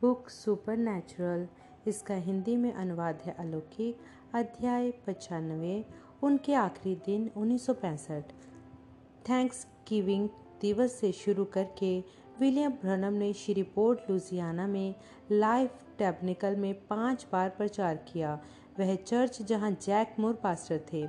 Book super इसका हिंदी में अनुवाद है अलौकिक, अध्याय पचानवे, उनके आखिरी दिन 1965 थैंक्स गिविंग दिवस से शुरू करके विलियम ब्रनम ने श्रीपोर्ट लुजियाना में लाइफ टेबनिकल में पाँच बार प्रचार किया। वह चर्च जहाँ जैक मोर पास्टर थे।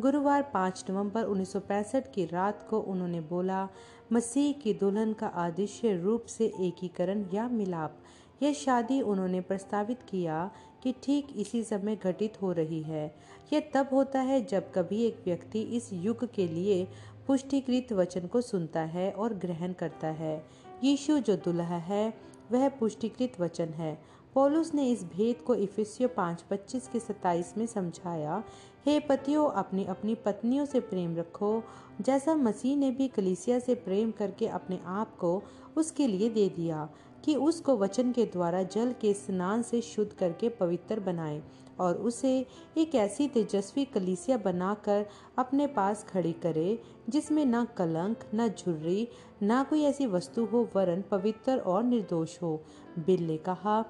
गुरुवार 5 नवंबर 1965 की रात को उन्होंने बोला, मसीह की दुल्हन का आदिश्य रूप से एकीकरण या मिलाप यह शादी उन्होंने प्रस्तावित किया कि ठीक इसी समय घटित हो रही है। यह तब होता है जब कभी एक व्यक्ति इस युग के लिए पुष्टिकृत वचन को सुनता है और ग्रहण करता है। यीशु जो दुल्हा है, वह पुष्टिकृत वचन है। पौलुस ने इस भेद को इफिसियो पाँच, पच्चीस के सत्ताईस में समझाया, हे पतियों, अपनी अपनी पत्नियों से प्रेम रखो। जैसा मसीह ने भी कलीसिया से प्रेम करके अपने आप को उसके लिए दे दिया कि उसको वचन के द्वारा जल के स्नान से शुद्ध करके पवित्र बनाए और उसे एक ऐसी तेजस्वी कलीसिया बनाकर अपने पास खड़ी करे, जिसमें न कलंक, न झुर्री, न कोई ऐसी वस्तु हो, वरन पवित्र और निर्दोष हो। बिल ने कहा,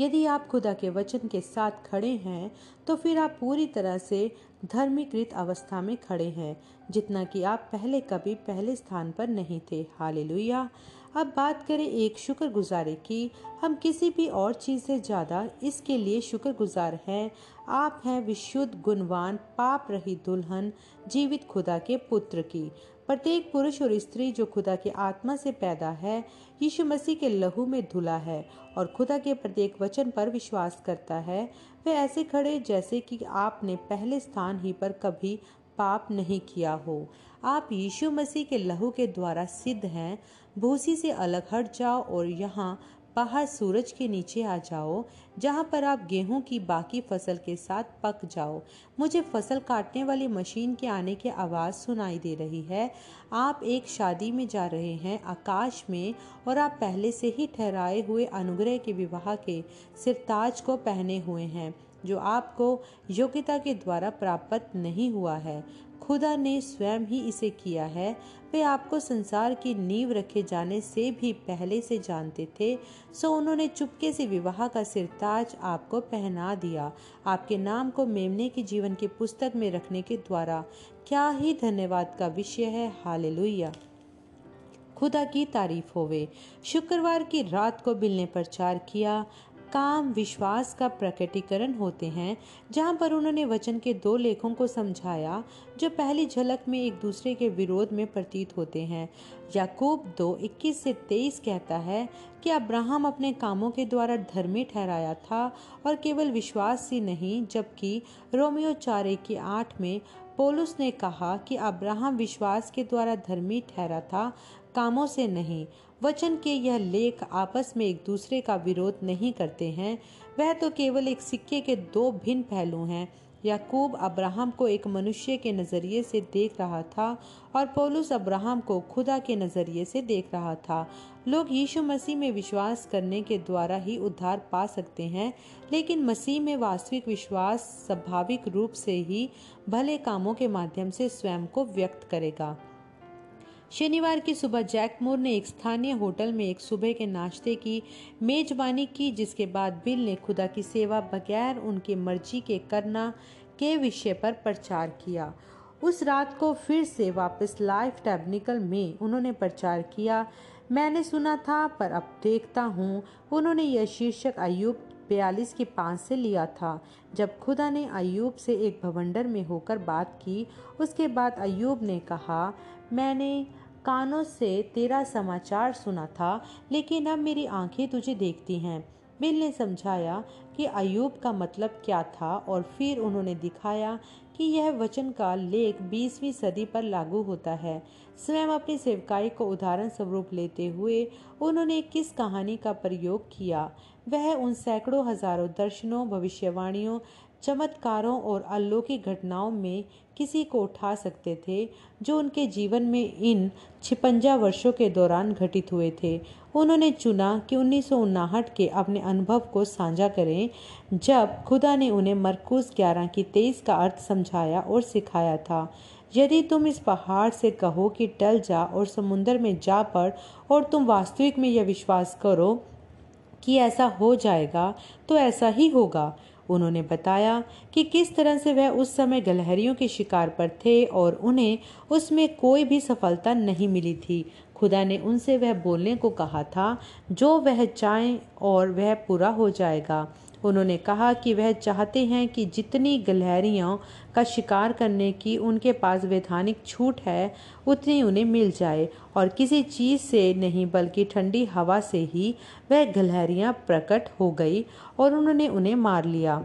यदि आप खुदा के वचन के साथ खड़े हैं तो फिर आप पूरी तरह से धर्मीकृत अवस्था में खड़े हैं, जितना कि आप पहले कभी पहले स्थान पर नहीं थे। हालेलुया। अब बात करें एक शुक्रगुजारी की। हम किसी भी और चीज़ से ज़्यादा इसके लिए शुक्रगुजार हैं। आप हैं विशुद्ध, गुणवान, पाप रही दुल्हन, जीवित खुदा के पुत्र की। प्रत्येक पुरुष और स्त्री जो खुदा की आत्मा से पैदा है, यीशु मसीह के लहू में धुला है और खुदा के प्रत्येक वचन पर विश्वास करता है। वे ऐसे खड़े जैसे कि आपने पहले स्थान ही पर कभी पाप नहीं किया हो। आप यीशु मसीह के लहू के द्वारा सिद्ध हैं। भूसी से अलग हट जाओ और यहाँ बाहर सूरज के नीचे आ जाओ, जहाँ पर आप गेहूँ की बाकी फ़सल के साथ पक जाओ। मुझे फ़सल काटने वाली मशीन के आने की आवाज़ सुनाई दे रही है। आप एक शादी में जा रहे हैं आकाश में और आप पहले से ही ठहराए हुए अनुग्रह के विवाह के सिरताज को पहने हुए हैं। जो आपको योग्यता के द्वारा प्राप्त नहीं हुआ है। खुदा ने स्वयं ही इसे किया है। वे आपको संसार की नींव रखे जाने से भी पहले से जानते थे। सो उन्होंने चुपके से विवाह का सिरताज आपको पहना दिया। आपके नाम को मेमने के जीवन की पुस्तक में रखने के द्वारा। क्या ही धन्यवाद का विषय है। हालेलुया। खुदा की तारीफ़ होवे। शुक्रवार की रात को बिल ने प्रचार किया। काम, विश्वास का प्रकटीकरण होते हैं, जहाँ पर उन्होंने वचन के दो लेखों को समझाया, जो पहली झलक में एक दूसरे के विरोध में प्रतीत होते हैं। याकूब दो इक्कीस से तेईस कहता है कि अब्राहम अपने कामों के द्वारा धर्मी ठहराया था और केवल विश्वास ही नहीं, जबकि रोमियो चार की आठ में पोलुस ने कहा कि अब्राहम विश्वास के द्वारा धर्मी ठहरा था, कामों से नहीं वचन के यह लेख आपस में एक दूसरे का विरोध नहीं करते हैं। वह तो केवल एक सिक्के के दो भिन्न पहलू हैं। याकूब अब्राहम को एक मनुष्य के नज़रिए से देख रहा था और पौलुस अब्राहम को खुदा के नज़रिए से देख रहा था। लोग यीशु मसीह में विश्वास करने के द्वारा ही उद्धार पा सकते हैं, लेकिन मसीह में वास्तविक विश्वास, स्वाभाविक रूप से ही भले कामों के माध्यम से स्वयं को व्यक्त करेगा। शनिवार की सुबह जैक मोर ने एक स्थानीय होटल में एक सुबह के नाश्ते की मेजबानी की, जिसके बाद बिल ने खुदा की सेवा बगैर उनकी मर्ज़ी के करना के विषय पर प्रचार किया। उस रात को फिर से वापस लाइफ टैबनिकल में उन्होंने प्रचार किया। मैंने सुना था, पर अब देखता हूँ, उन्होंने यह शीर्षक अयूब बयालीस की पाँच से लिया था। जब खुदा ने अयूब से एक भवंडर में होकर बात की, उसके बाद अयूब ने कहा, मैंने कानों से तेरा समाचार सुना था, लेकिन अब मेरी आँखें तुझे देखती हैं। बिल ने समझाया कि अयूब का मतलब क्या था और फिर उन्होंने दिखाया कि यह वचन का लेख 20वीं सदी पर लागू होता है। स्वयं अपनी सेवकाई को उदाहरण स्वरूप लेते हुए उन्होंने किस कहानी का प्रयोग किया। वह उन सैकड़ों हज़ारों दर्शनों, भविष्यवाणियों, चमत्कारों और अलौकिक घटनाओं में किसी को उठा सकते थे, जो उनके जीवन में इन छिपंजा वर्षों के दौरान घटित हुए थे। उन्होंने चुना कि उन्नीस के अपने अनुभव को साझा करें, जब खुदा ने उन्हें मरकूस ग्यारह की तेईस का अर्थ समझाया और सिखाया था। यदि तुम इस पहाड़ से कहो कि टल जा और समुन्द्र में जा पड़ और तुम वास्तविक में यह विश्वास करो कि ऐसा हो जाएगा तो ऐसा ही होगा। उन्होंने बताया कि किस तरह से वह उस समय गलहरियों के शिकार पर थे और उन्हें उसमें कोई भी सफलता नहीं मिली थी। खुदा ने उनसे वह बोलने को कहा था, जो वह चाहें और वह पूरा हो जाएगा। उन्होंने कहा कि वह चाहते हैं कि जितनी गलहरियों का शिकार करने की उनके पास वैधानिक छूट है, उतनी उन्हें मिल जाए। और किसी चीज़ से नहीं, बल्कि ठंडी हवा से ही वह गलहरियाँ प्रकट हो गई और उन्होंने उन्हें मार लिया।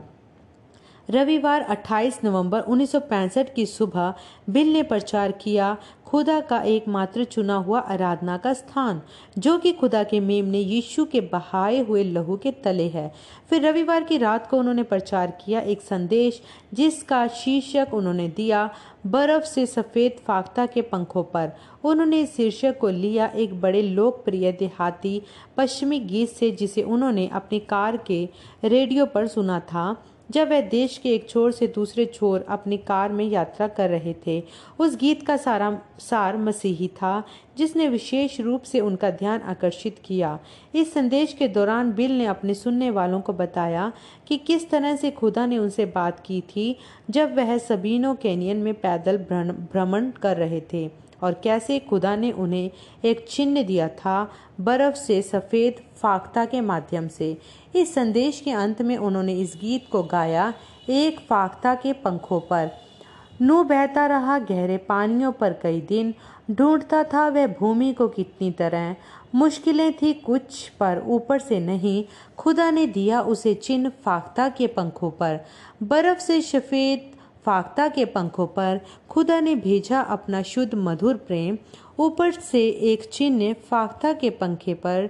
रविवार 28 नवंबर 1965 की सुबह बिल ने प्रचार किया, खुदा का एकमात्र चुना हुआ आराधना का स्थान, जो कि खुदा के मेम ने यीशु के बहाए हुए लहू के तले है। फिर रविवार की रात को उन्होंने प्रचार किया एक संदेश, जिसका शीर्षक उन्होंने दिया, बर्फ़ से सफ़ेद फाख्ता के पंखों पर। उन्होंने इस शीर्षक को लिया एक बड़े लोकप्रिय देहाती पश्चिमी गीत से, जिसे उन्होंने अपनी कार के रेडियो पर सुना था। जब वह देश के एक छोर से दूसरे छोर अपनी कार में यात्रा कर रहे थे, उस गीत का सारा सार मसीही था, जिसने विशेष रूप से उनका ध्यान आकर्षित किया। इस संदेश के दौरान बिल ने अपने सुनने वालों को बताया कि किस तरह से खुदा ने उनसे बात की थी, जब वह सबीनो कैनियन में पैदल भ्रमण कर रहे थे। और कैसे खुदा ने उन्हें एक चिन्ह दिया था बर्फ़ से सफ़ेद फाख्ता के माध्यम से। इस संदेश के अंत में उन्होंने इस गीत को गाया एक फाख्ता के पंखों पर। नू बहता रहा गहरे पानियों पर कई दिन, ढूंढता था वह भूमि को कितनी तरह। मुश्किलें थी कुछ, पर ऊपर से नहीं, खुदा ने दिया उसे चिन्ह फाख्ता के पंखों पर। बर्फ़ से सफ़ेद फाख्ता के पंखों पर खुदा ने भेजा अपना शुद्ध मधुर प्रेम। ऊपर से एक चिन्ह फाख्ता के पंखे पर,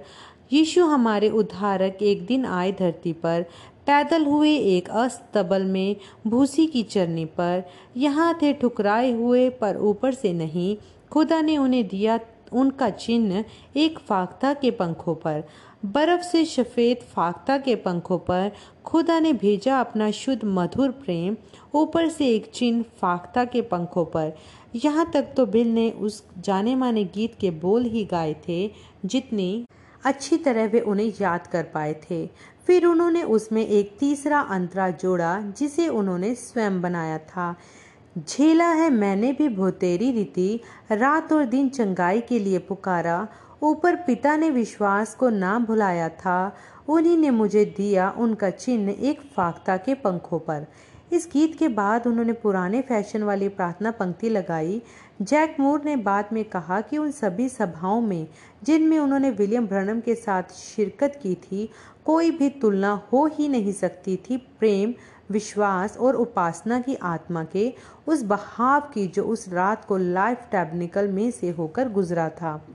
यीशु हमारे उद्धारक एक दिन आए धरती पर, पैदल हुए एक अस्तबल में भूसी की चरनी पर, यहाँ थे ठुकराए हुए पर ऊपर से नहीं, खुदा ने उन्हें दिया उनका चिन्ह एक फाख्ता के पंखों पर, बर्फ़ से सफ़ेद फाख्ता के पंखों पर, खुदा ने भेजा अपना शुद्ध मधुर प्रेम, ऊपर से एक चिन्ह फाख्ता के पंखों पर। यहाँ तक तो बिल ने उस जाने माने गीत के बोल ही गाए थे, जितनी अच्छी तरह वे उन्हें याद कर पाए थे। फिर उन्होंने उसमें एक तीसरा अंतरा जोड़ा, जिसे उन्होंने स्वयं बनाया था। झेला है मैंने भी भोतेरी रीति, रात और दिन चंगाई के लिए पुकारा। ऊपर पिता ने विश्वास को ना भुलाया था। उन्हीं ने मुझे दिया उनका चिन्ह एक फाख्ता के पंखों पर। इस गीत के बाद उन्होंने पुराने फ़ैशन वाली प्रार्थना पंक्ति लगाई। जैक मूर ने बाद में कहा कि उन सभी सभाओं में, जिनमें उन्होंने विलियम ब्रनम के साथ शिरकत की थी, कोई भी तुलना हो ही नहीं सकती थी। प्रेम विश्वास और उपासना की आत्मा के उस बहाव की जो उस रात को लाइफ टैबनिकल में से होकर गुजरा था।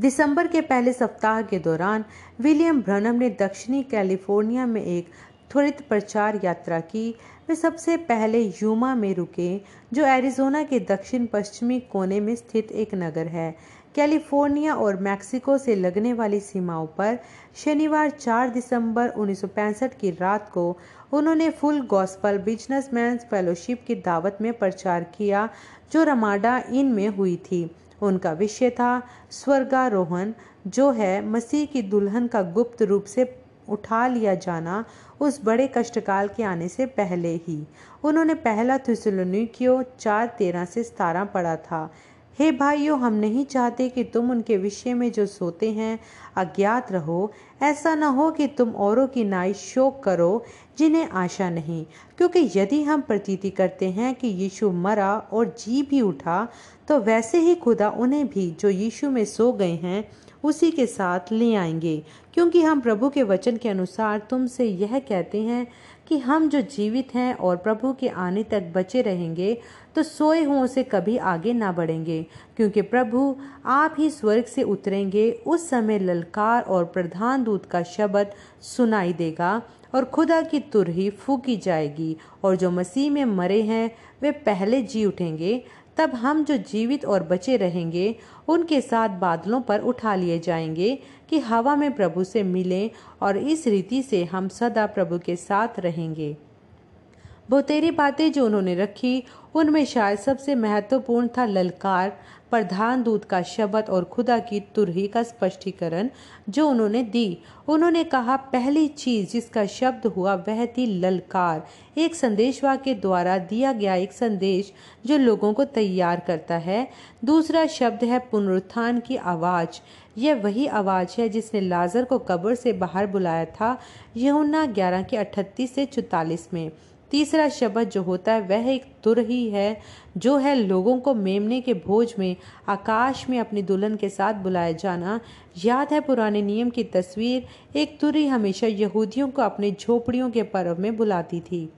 दिसंबर के पहले सप्ताह के दौरान विलियम ब्रनम ने दक्षिणी कैलिफ़ोर्निया में एक त्वरित प्रचार यात्रा की। वे सबसे पहले यूमा में रुके, जो एरिजोना के दक्षिण पश्चिमी कोने में स्थित एक नगर है। कैलिफ़ोर्निया और मैक्सिको से लगने वाली सीमाओं पर शनिवार 4 दिसंबर 1965 की रात को उन्होंने फुल गॉस्पल बिजनेसमैन फेलोशिप की दावत में प्रचार किया, जो रमाडा इन में हुई थी। उनका विषय था स्वर्गारोहण, जो है मसीह की दुल्हन का गुप्त रूप से उठा लिया जाना उस बड़े कष्टकाल के आने से पहले ही। उन्होंने पहला थिसलोनिकियो चार तेरह से सतारह पढ़ा था। हे भाइयों, हम नहीं चाहते कि तुम उनके विषय में जो सोते हैं, अज्ञात रहो। ऐसा न हो कि तुम औरों की नाई शोक करो, जिन्हें आशा नहीं। क्योंकि यदि हम प्रतीति करते हैं कि यीशु मरा और जी भी उठा तो वैसे ही खुदा उन्हें भी जो यीशु में सो गए हैं, उसी के साथ ले आएँगे। क्योंकि हम प्रभु के वचन के अनुसार तुमसे यह कहते हैं कि हम जो जीवित हैं और प्रभु के आने तक बचे रहेंगे तो सोए हुओं से कभी आगे ना बढ़ेंगे, क्योंकि प्रभु आप ही स्वर्ग से उतरेंगे। उस समय ललकार और प्रधान दूत का शब्द सुनाई देगा और खुदा की तुरही फूकी जाएगी, और जो मसीह में मरे हैं, वे पहले जी उठेंगे। तब हम जो जीवित और बचे रहेंगे, उनके साथ बादलों पर उठा लिए जाएँगे कि हवा में प्रभु से मिलें और इस रीति से हम सदा प्रभु के साथ रहेंगे। बहुतेरी बातें जो उन्होंने रखी, उनमें शायद सबसे महत्वपूर्ण था ललकार प्रधान दूत का शब्द और खुदा की तुरही का स्पष्टीकरण जो उन्होंने दी। उन्होंने कहा, पहली चीज़ जिसका शब्द हुआ वह थी ललकार। एक संदेशवा के द्वारा दिया गया एक संदेश जो लोगों को तैयार करता है। दूसरा शब्द है पुनरुत्थान की आवाज़। यह वही आवाज़ है जिसने लाजर को कब्र से बाहर बुलाया था, यहुन्ना ग्यारह के अठतीस से चौतालीस में। तीसरा शब्द जो होता है, वह एक तुर ही जो है लोगों को मेमने के भोज में, आकाश में अपनी दुल्हन के साथ बुलाया जाना। याद है पुराने नियम की तस्वीर? एक तुरी हमेशा यहूदियों को अपने झोपड़ियों के पर्व में बुलाती थी।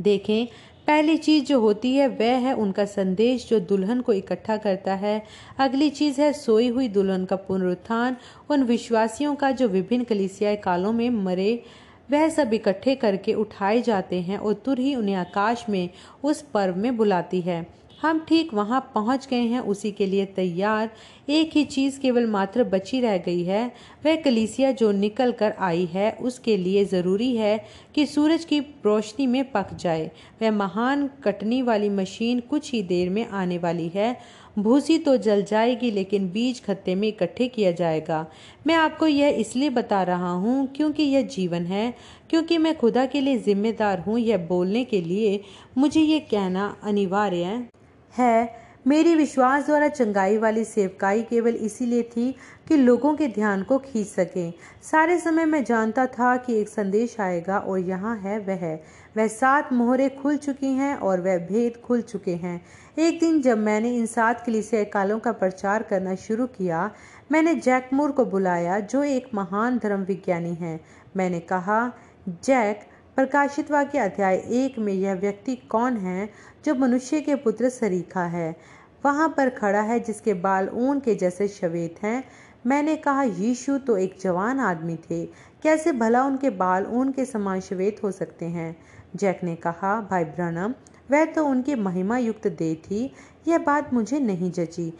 देखें, पहली चीज़ जो होती है, वह है उनका संदेश जो दुल्हन को इकट्ठा करता है। अगली चीज़ है सोई हुई दुल्हन का पुनरुत्थान। उन विश्वासियों का जो विभिन्न कलिसियाई कालों में मरे वह सब इकट्ठे करके उठाए जाते हैं और तुर ही उन्हें आकाश में, उस पर्व में बुलाती है। हम ठीक वहाँ पहुँच गए हैं, उसी के लिए तैयार। एक ही चीज़ केवल मात्र बची रह गई है, वह कलीसिया जो निकल कर आई है, उसके लिए ज़रूरी है कि सूरज की रोशनी में पक जाए। वह महान कटनी वाली मशीन कुछ ही देर में आने वाली है। भूसी तो जल जाएगी, लेकिन बीज खत्ते में इकट्ठे किया जाएगा। मैं आपको यह इसलिए बता रहा हूँ क्योंकि यह जीवन है, क्योंकि मैं खुदा के लिए जिम्मेदार हूँ यह बोलने के लिए। मुझे ये कहना अनिवार्य है। मेरी विश्वास द्वारा चंगाई वाली सेवकाई केवल इसीलिए थी कि लोगों के ध्यान को खींच सके। सारे समय मैं जानता था कि एक संदेश आएगा और यहाँ है वह। वह सात मोहरे खुल चुकी हैं और वह भेद खुल चुके हैं। एक दिन जब मैंने इन सात कलीसिया कालों का प्रचार करना शुरू किया, मैंने जैकमूर को बुलाया, जो एक महान धर्म विज्ञानी है। मैंने कहा, जैक, प्रकाशित वाक्य अध्याय एक में यह व्यक्ति कौन है जो मनुष्य के पुत्र सरीखा है? वहाँ पर खड़ा है जिसके बाल ऊन के जैसे श्वेत हैं। मैंने कहा, यीशु तो एक जवान आदमी थे। कैसे भला उनके बाल ऊन के समान श्वेत हो सकते हैं? जैक ने कहा, भाई ब्रनम वह तो उनकी महिमा युक्त दे थी। यह बात मुझे नहीं जची।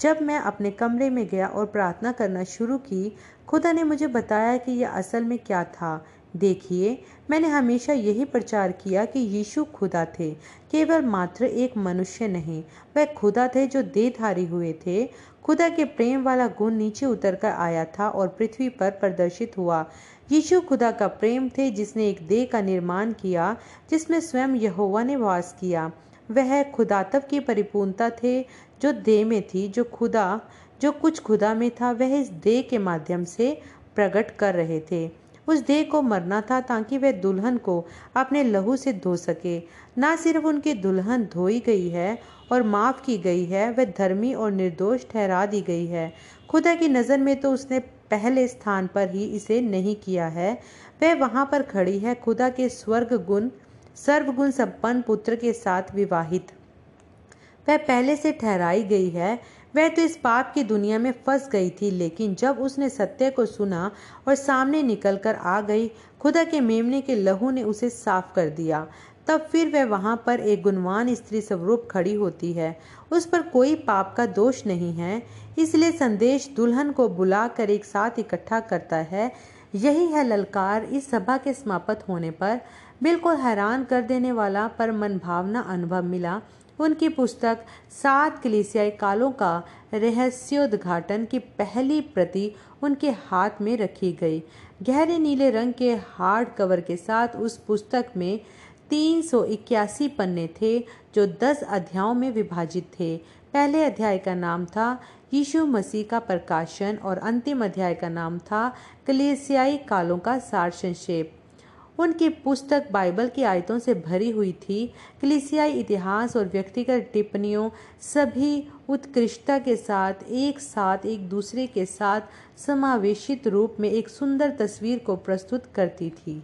जब मैं अपने कमरे में गया और प्रार्थना करना शुरू की, खुदा ने मुझे बताया कि यह असल में क्या था। देखिए, मैंने हमेशा यही प्रचार किया कि यीशु खुदा थे। केवल मात्र एक मनुष्य नहीं, वह खुदा थे जो देहधारी हुए थे। खुदा के प्रेम वाला गुण नीचे उतर कर आया था और पृथ्वी पर प्रदर्शित हुआ। यीशु खुदा का प्रेम थे, जिसने एक देह का निर्माण किया, जिसमें स्वयं यहोवा ने वास किया। वह खुदातव की परिपूर्णता थे, जो देह में थी, जो खुदा, जो कुछ खुदा में था, वह इस देह के माध्यम से प्रकट कर रहे थे। उस देह को मरना था, ताकि वह दुल्हन को अपने लहू से धो सके। ना सिर्फ़ उनकी दुल्हन धोई गई है और माफ़ की गई है, वह धर्मी और निर्दोष ठहरा दी गई है। खुदा की नज़र में तो उसने पहले स्थान पर ही इसे नहीं किया है। वह वहाँ पर खड़ी है। खुदा के स्वर्ग गुण सर्वगुण संपन्न पुत्र के साथ विवाहित। वह पहले से ठहराई गई है। वह तो इस पाप की दुनिया में फंस गई थी, लेकिन जब उसने सत्य को सुना और सामने निकलकर आ गई, खुदा के मेमने के लहू ने उसे साफ़ कर दिया। तब फिर वह वहाँ पर एक गुणवान स्त्री स्वरूप खड़ी होती है। उस पर कोई पाप का दोष नहीं है। इसलिए संदेश दुल्हन को बुलाकर एक साथ इकट्ठा करता है। यही है ललकार इस सभा के समाप्त होने पर। बिल्कुल हैरान कर देने वाला पर मन भावना अनुभव मिला। उनकी पुस्तक सात कलिसियाई कालों का रहस्योद्घाटन की पहली प्रति उनके हाथ में रखी गई। गहरे नीले रंग के हार्ड कवर के साथ उस पुस्तक में तीन सौ इक्यासी पन्ने थे, जो दस अध्यायों में विभाजित थे। पहले अध्याय का नाम था यीशु मसीह का प्रकाशन और अंतिम अध्याय का नाम था कलेसियाई कालों का सार संक्षेप। उनकी पुस्तक बाइबल की आयतों से भरी हुई थी। कलिसियाई इतिहास और व्यक्तिगत टिप्पणियों सभी उत्कृष्टता के साथ, एक साथ, एक दूसरे के साथ समावेशित रूप में एक सुंदर तस्वीर को प्रस्तुत करती थी।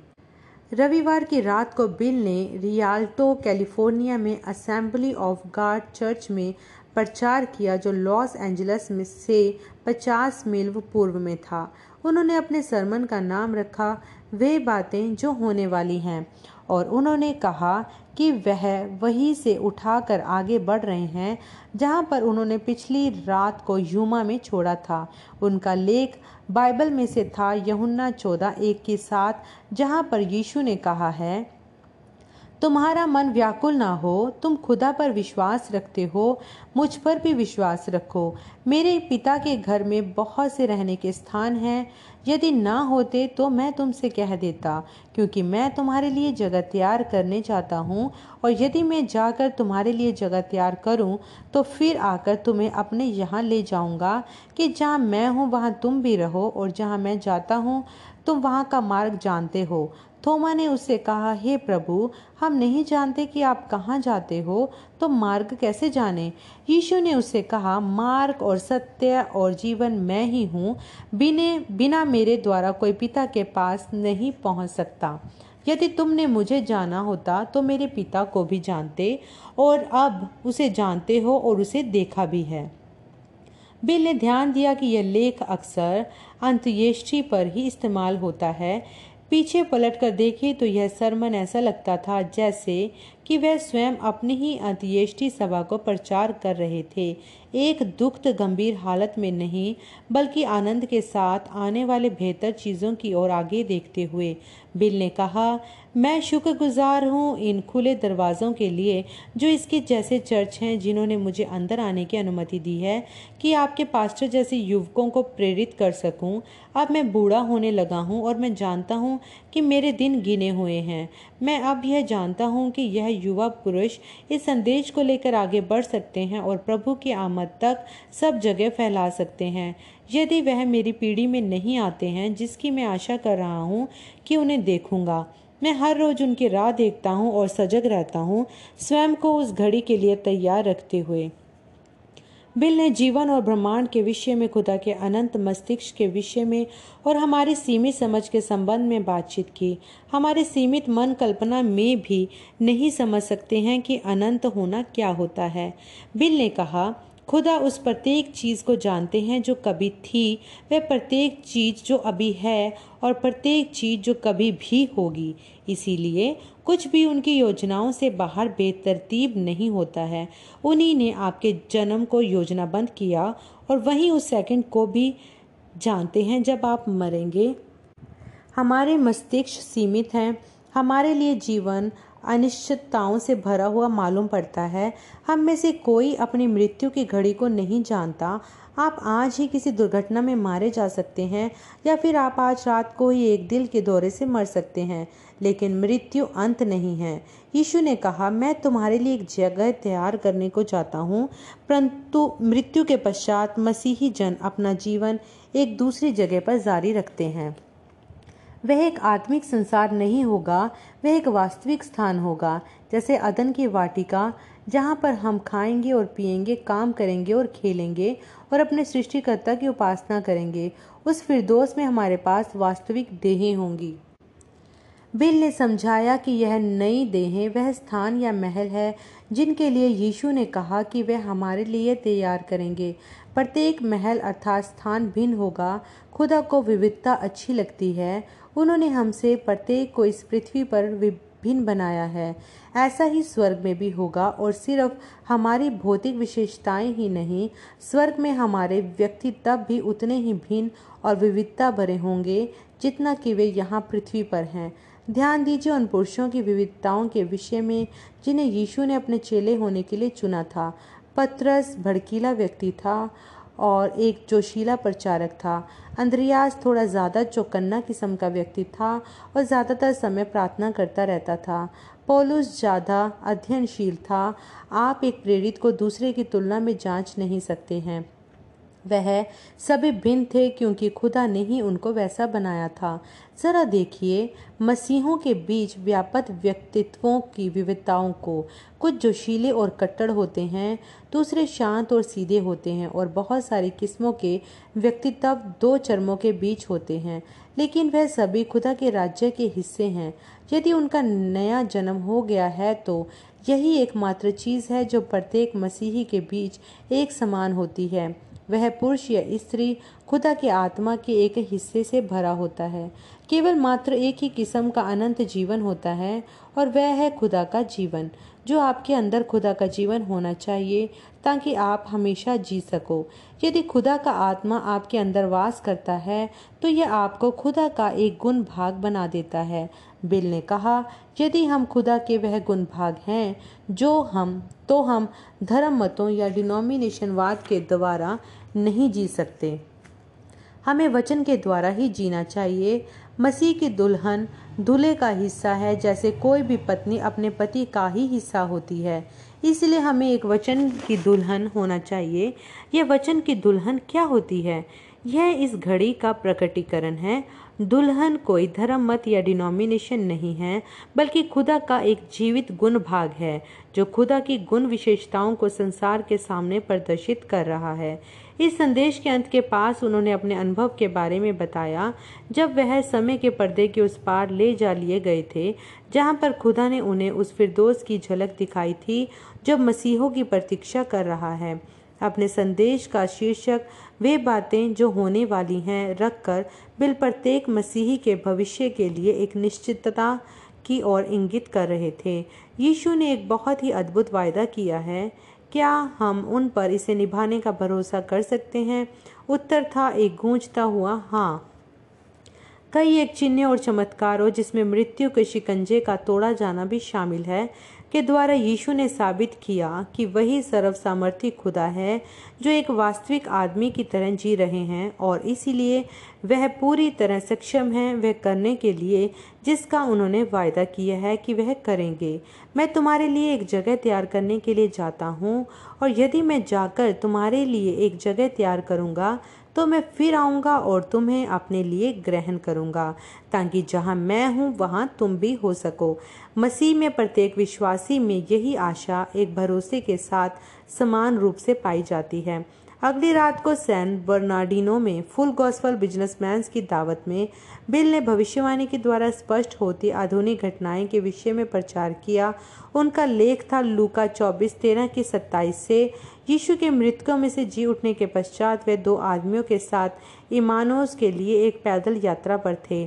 रविवार की रात को बिल ने रियाल्टो, कैलिफ़ोर्निया में असेंबली ऑफ़ गॉड चर्च में प्रचार किया, जो लॉस एंजल्स में से 50 मील पूर्व में था। उन्होंने अपने सरमन का नाम रखा, वे बातें जो होने वाली हैं, और उन्होंने कहा कि वह वहीं से उठाकर आगे बढ़ रहे हैं, जहाँ पर उन्होंने पिछली रात को यूमा में छोड़ा था। उनका लेख बाइबल में से था यहुन्ना चौदह एक के साथ, जहाँ पर यीशु ने कहा है तुम्हारा मन व्याकुल ना हो, तुम खुदा पर विश्वास रखते हो, मुझ पर भी विश्वास रखो। मेरे पिता के घर में बहुत से रहने के स्थान हैं। यदि ना होते तो मैं तुमसे कह देता, क्योंकि मैं तुम्हारे लिए जगह तैयार करने जाता हूँ, और यदि मैं जाकर तुम्हारे लिए जगह तैयार करूँ तो फिर आकर तुम्हें अपने यहाँ ले जाऊँगा, कि जहाँ मैं हूँ, वहाँ तुम भी रहो, और जहाँ मैं जाता हूँ, तुम वहाँ का मार्ग जानते हो। थोमा ने उससे कहा, हे प्रभु, हम नहीं जानते कि आप कहाँ जाते हो तो मार्ग कैसे जाने? यीशु ने उससे कहा, मार्ग और सत्य और जीवन मैं ही हूँ, बिने, बिना मेरे द्वारा कोई पिता के पास नहीं पहुँच सकता। यदि तुमने मुझे जाना होता तो मेरे पिता को भी जानते, और अब उसे जानते हो और उसे देखा भी है। बिल ने ध्यान दिया कि यह लेख अक्सर अंत्येष्टि पर ही इस्तेमाल होता है। पीछे पलटकर देखे तो यह सरमन ऐसा लगता था जैसे कि वह स्वयं अपनी ही अंत्येष्टि सभा को प्रचार कर रहे थे। एक दुखद गंभीर हालत में नहीं, बल्कि आनंद के साथ आने वाले बेहतर चीज़ों की ओर आगे देखते हुए। बिल ने कहा मैं शुक्रगुजार हूँ इन खुले दरवाज़ों के लिए, जो इसके जैसे चर्च हैं, जिन्होंने मुझे अंदर आने की अनुमति दी है कि आपके पास्टर जैसे युवकों को प्रेरित कर सकूँ। अब मैं बूढ़ा होने लगा हूँ और मैं जानता हूँ कि मेरे दिन गिने हुए हैं। मैं अब यह जानता हूँ कि यह युवा पुरुष इस संदेश को लेकर आगे बढ़ सकते हैं और प्रभु की आमद तक सब जगह फैला सकते हैं। यदि वह मेरी पीढ़ी में नहीं आते हैं, जिसकी मैं आशा कर रहा हूँ कि उन्हें देखूँगा। मैं हर रोज उनकी राह देखता हूँ और सजग रहता हूँ, स्वयं को उस घड़ी के लिए तैयार रखते हुए। बिल ने जीवन और ब्रह्मांड के विषय में, खुदा के अनंत मस्तिष्क के विषय में और हमारे सीमित समझ के संबंध में बातचीत की। हमारे सीमित मन कल्पना में भी नहीं समझ सकते हैं कि अनंत होना क्या होता है। बिल ने कहा खुदा उस प्रत्येक चीज़ को जानते हैं जो कभी थी, वह प्रत्येक चीज़ जो अभी है और प्रत्येक चीज़ जो कभी भी होगी। इसीलिए कुछ भी उनकी योजनाओं से बाहर बेतरतीब नहीं होता है। उन्हीं ने आपके जन्म को योजनाबंद किया और वहीं उस सेकंड को भी जानते हैं जब आप मरेंगे। हमारे मस्तिष्क सीमित हैं। हमारे लिए जीवन अनिश्चितताओं से भरा हुआ मालूम पड़ता है। हम में से कोई अपनी मृत्यु की घड़ी को नहीं जानता। आप आज ही किसी दुर्घटना में मारे जा सकते हैं, या फिर आप आज रात को ही एक दिल के दौरे से मर सकते हैं, लेकिन मृत्यु अंत नहीं है। यीशु ने कहा, मैं तुम्हारे लिए एक जगह तैयार करने को चाहता हूँ, परंतु मृत्यु के पश्चात मसीही जन अपना जीवन एक दूसरी जगह पर जारी रखते हैं। वह एक आत्मिक संसार नहीं होगा, वह एक वास्तविक स्थान होगा, जैसे अदन की वाटिका, जहाँ पर हम खाएँगे और पिएँगे काम करेंगे और खेलेंगे और अपने सृष्टिकर्ता की उपासना करेंगे, उस फिरदोस में हमारे पास वास्तविक देहें होंगी। बिल ने समझाया कि यह नई देहें, वह स्थान या महल है, जिनके लिए यीशु ने कहा कि वह हमारे लिए तैयार करेंगे। प्रत्येक महल अर्थात स्थान भिन्न होगा, खुदा को विविधता अच्छी लगती है उन्होंने हमसे प्रत्येक को इस पृथ्वी पर विभिन्न बनाया है। ऐसा ही स्वर्ग में भी होगा और सिर्फ़ हमारी भौतिक विशेषताएँ ही नहीं, स्वर्ग में हमारे व्यक्ति तब भी उतने ही भिन्न और विविधता भरे होंगे जितना कि वे यहाँ पृथ्वी पर हैं। ध्यान दीजिए उन पुरुषों की विविधताओं के विषय में, जिन्हें यीशु ने अपने चेले होने के लिए चुना था। पत्रस भड़कीला व्यक्ति था और एक जोशीला प्रचारक था। अंद्रियास थोड़ा ज़्यादा चौकन्ना किस्म का व्यक्ति था और ज़्यादातर समय प्रार्थना करता रहता था। पोलुस ज़्यादा अध्ययनशील था। आप एक प्रेरित को दूसरे की तुलना में जाँच नहीं सकते हैं। वह सभी भिन्न थे क्योंकि खुदा ने ही उनको वैसा बनाया था। जरा देखिए, मसीहों के बीच व्यापक व्यक्तित्वों की विविधताओं को। कुछ जोशीले और कट्टर होते हैं, दूसरे शांत और सीधे होते हैं और बहुत सारी किस्मों के व्यक्तित्व दो चरमों के बीच होते हैं। लेकिन वह सभी खुदा के राज्य के हिस्से हैं। यदि उनका नया जन्म हो गया है तो यही एकमात्र चीज़ है जो प्रत्येक मसीही के बीच एक समान होती है। वह पुरुष या स्त्री खुदा की आत्मा के एक हिस्से से भरा होता है। केवल मात्र एक ही किस्म का अनंत जीवन होता है और वह है खुदा का जीवन। जो आपके अंदर खुदा का जीवन होना चाहिए ताकि आप हमेशा जी सको। यदि खुदा का आत्मा आपके अंदर वास करता है तो यह आपको खुदा का एक गुण भाग बना देता है। बिल ने कहा, यदि हम खुदा के वह गुण भाग हैं, जो हम तो हम धर्म मतों या डिनोमिनेशनवाद के द्वारा नहीं जी सकते। हमें वचन के द्वारा ही जीना चाहिए। मसीह की दुल्हन दूल्हे का हिस्सा है, जैसे कोई भी पत्नी अपने पति का ही हिस्सा होती है। इसलिए हमें एक वचन की दुल्हन होना चाहिए। यह वचन की दुल्हन क्या होती है? यह इस घड़ी का प्रकटीकरण है। दुल्हन कोई धर्म, मत या डिनोमिनेशन नहीं है, बल्कि खुदा का एक जीवित गुण भाग है, जो खुदा की गुण विशेषताओं को संसार के सामने प्रदर्शित कर रहा है। इस संदेश के अंत के पास उन्होंने अपने अनुभव के बारे में बताया, जब वह समय के पर्दे के उस पार ले जा लिए गए थे, जहाँ पर खुदा ने उन्हें उस फिरदोस की झलक दिखाई थी जब मसीहों की प्रतीक्षा कर रहा है। अपने संदेश का शीर्षक, वे बातें जो होने वाली हैं, रखकर बिल प्रत्येक मसीही के भविष्य के लिए एक निश्चितता की ओर इंगित कर रहे थे। यीशु ने एक बहुत ही अद्भुत वायदा किया है क्या हम उन पर इसे निभाने का भरोसा कर सकते हैं? उत्तर था, एक गूंजता हुआ हाँ। कई एक चिन्ह और चमत्कारों जिसमें मृत्यु के शिकंजे का तोड़ा जाना भी शामिल है। के द्वारा यीशु ने साबित किया कि वही सर्व सामर्थ्य खुदा है, जो एक वास्तविक आदमी की तरह जी रहे हैं और इसीलिए वह पूरी तरह सक्षम है वह करने के लिए, जिसका उन्होंने वायदा किया है कि वह करेंगे। मैं तुम्हारे लिए एक जगह तैयार करने के लिए जाता हूँ और यदि मैं जाकर तुम्हारे लिए एक जगह तैयार करूँगा तो मैं फिर आऊँगा और तुम्हें अपने लिए ग्रहण करूँगा, ताकि जहाँ मैं हूँ, वहाँ तुम भी हो सको। मसीह में प्रत्येक विश्वासी में यही आशा एक भरोसे के साथ समान रूप से पाई जाती है। अगली रात को सैन बर्नार्डिनो में फुल गॉस्फल बिजनेसमैन की दावत में बिल ने भविष्यवाणी के द्वारा स्पष्ट होती आधुनिक घटनाएँ के विषय में प्रचार किया। उनका लेख था लूका चौबीस, तेरह की सत्ताईस से। यीशु के मृतकों में से जी उठने के पश्चात वे दो आदमियों के साथ इमानोस के लिए एक पैदल यात्रा पर थे।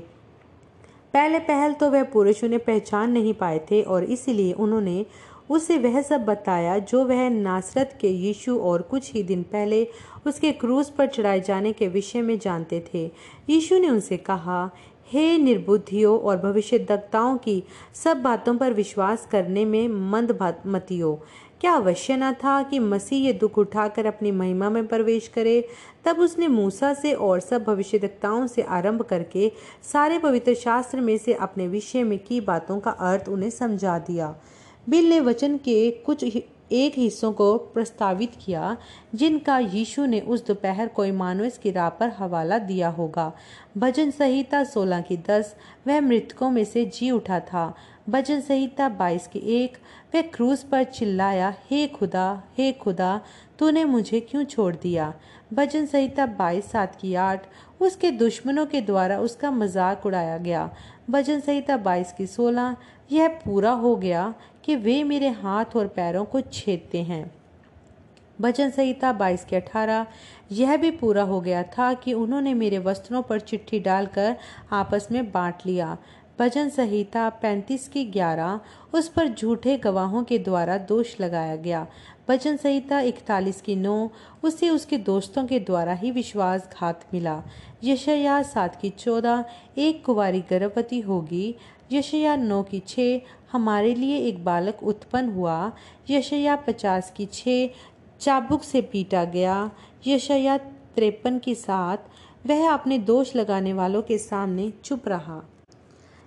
पहले पहल तो वह पुरुष उन्हें पहचान नहीं पाए थे और इसलिए उन्होंने उसे वह सब बताया जो वह नासरत के यीशु और कुछ ही दिन पहले उसके क्रूज पर चढ़ाए जाने के विषय में जानते थे। यीशु ने उनसे कहा, हे निर्बुद्धियों और भविष्यद्वक्ताओं की सब बातों पर विश्वास करने में मंद मतियों क्या अवश्य न था कि मसीह ये दुख उठाकर अपनी महिमा में प्रवेश करे? तब उसने मूसा से और सब भविष्यताओं से आरंभ करके सारे पवित्र शास्त्र में से अपने विषय में की बातों का अर्थ उन्हें समझा दिया। बिल ने वचन के कुछ एक हिस्सों को प्रस्तावित किया, जिनका यीशु ने उस दोपहर कोई मानवस की राह पर हवाला दिया होगा। भजन संहिता सोलह की दस, वह मृतकों में से जी उठा था। भजन संहिता बाईस की एक, वह क्रूज पर चिल्लाया, हे खुदा हे खुदा, तूने मुझे क्यों छोड़ दिया? भजन संहिता बाईस, सात की आठ, उसके दुश्मनों के द्वारा उसका मज़ाक उड़ाया गया। भजन संहिता बाईस की सोलह, यह पूरा हो गया कि वे मेरे हाथ और पैरों को छेदते हैं। भजन संहिता बाईस के अठारह, यह भी पूरा हो गया था कि उन्होंने मेरे वस्त्रों पर चिट्ठी डालकर आपस में बांट लिया। भजन संहिता पैंतीस की ग्यारह, उस पर झूठे गवाहों के द्वारा दोष लगाया गया। भजन संहिता इकतालीस की नौ, उसे उसके दोस्तों के द्वारा ही विश्वासघात मिला। यशया सात की चौदह, एक कुवारी गर्भवती होगी। यशया नौ की छः हमारे लिए एक बालक उत्पन्न हुआ। यशया पचास की छः चाबुक से पीटा गया। यशया त्रेपन की सात, वह अपने दोष लगाने वालों के सामने चुप रहा।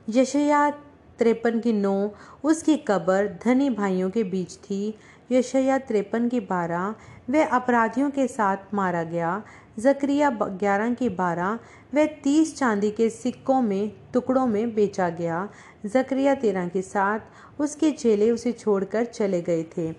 यशया त्रेपन की नौ, उसकी कब्र धनी भाइयों के बीच थी। यशया त्रेपन की बारह, वह अपराधियों के साथ मारा गया। जक्रिया ग्यारह की बारह, वह तीस चांदी के सिक्कों में, टुकड़ों में बेचा गया। जक्रिया तेरह के साथ उसके चेले उसे छोड़कर चले गए थे।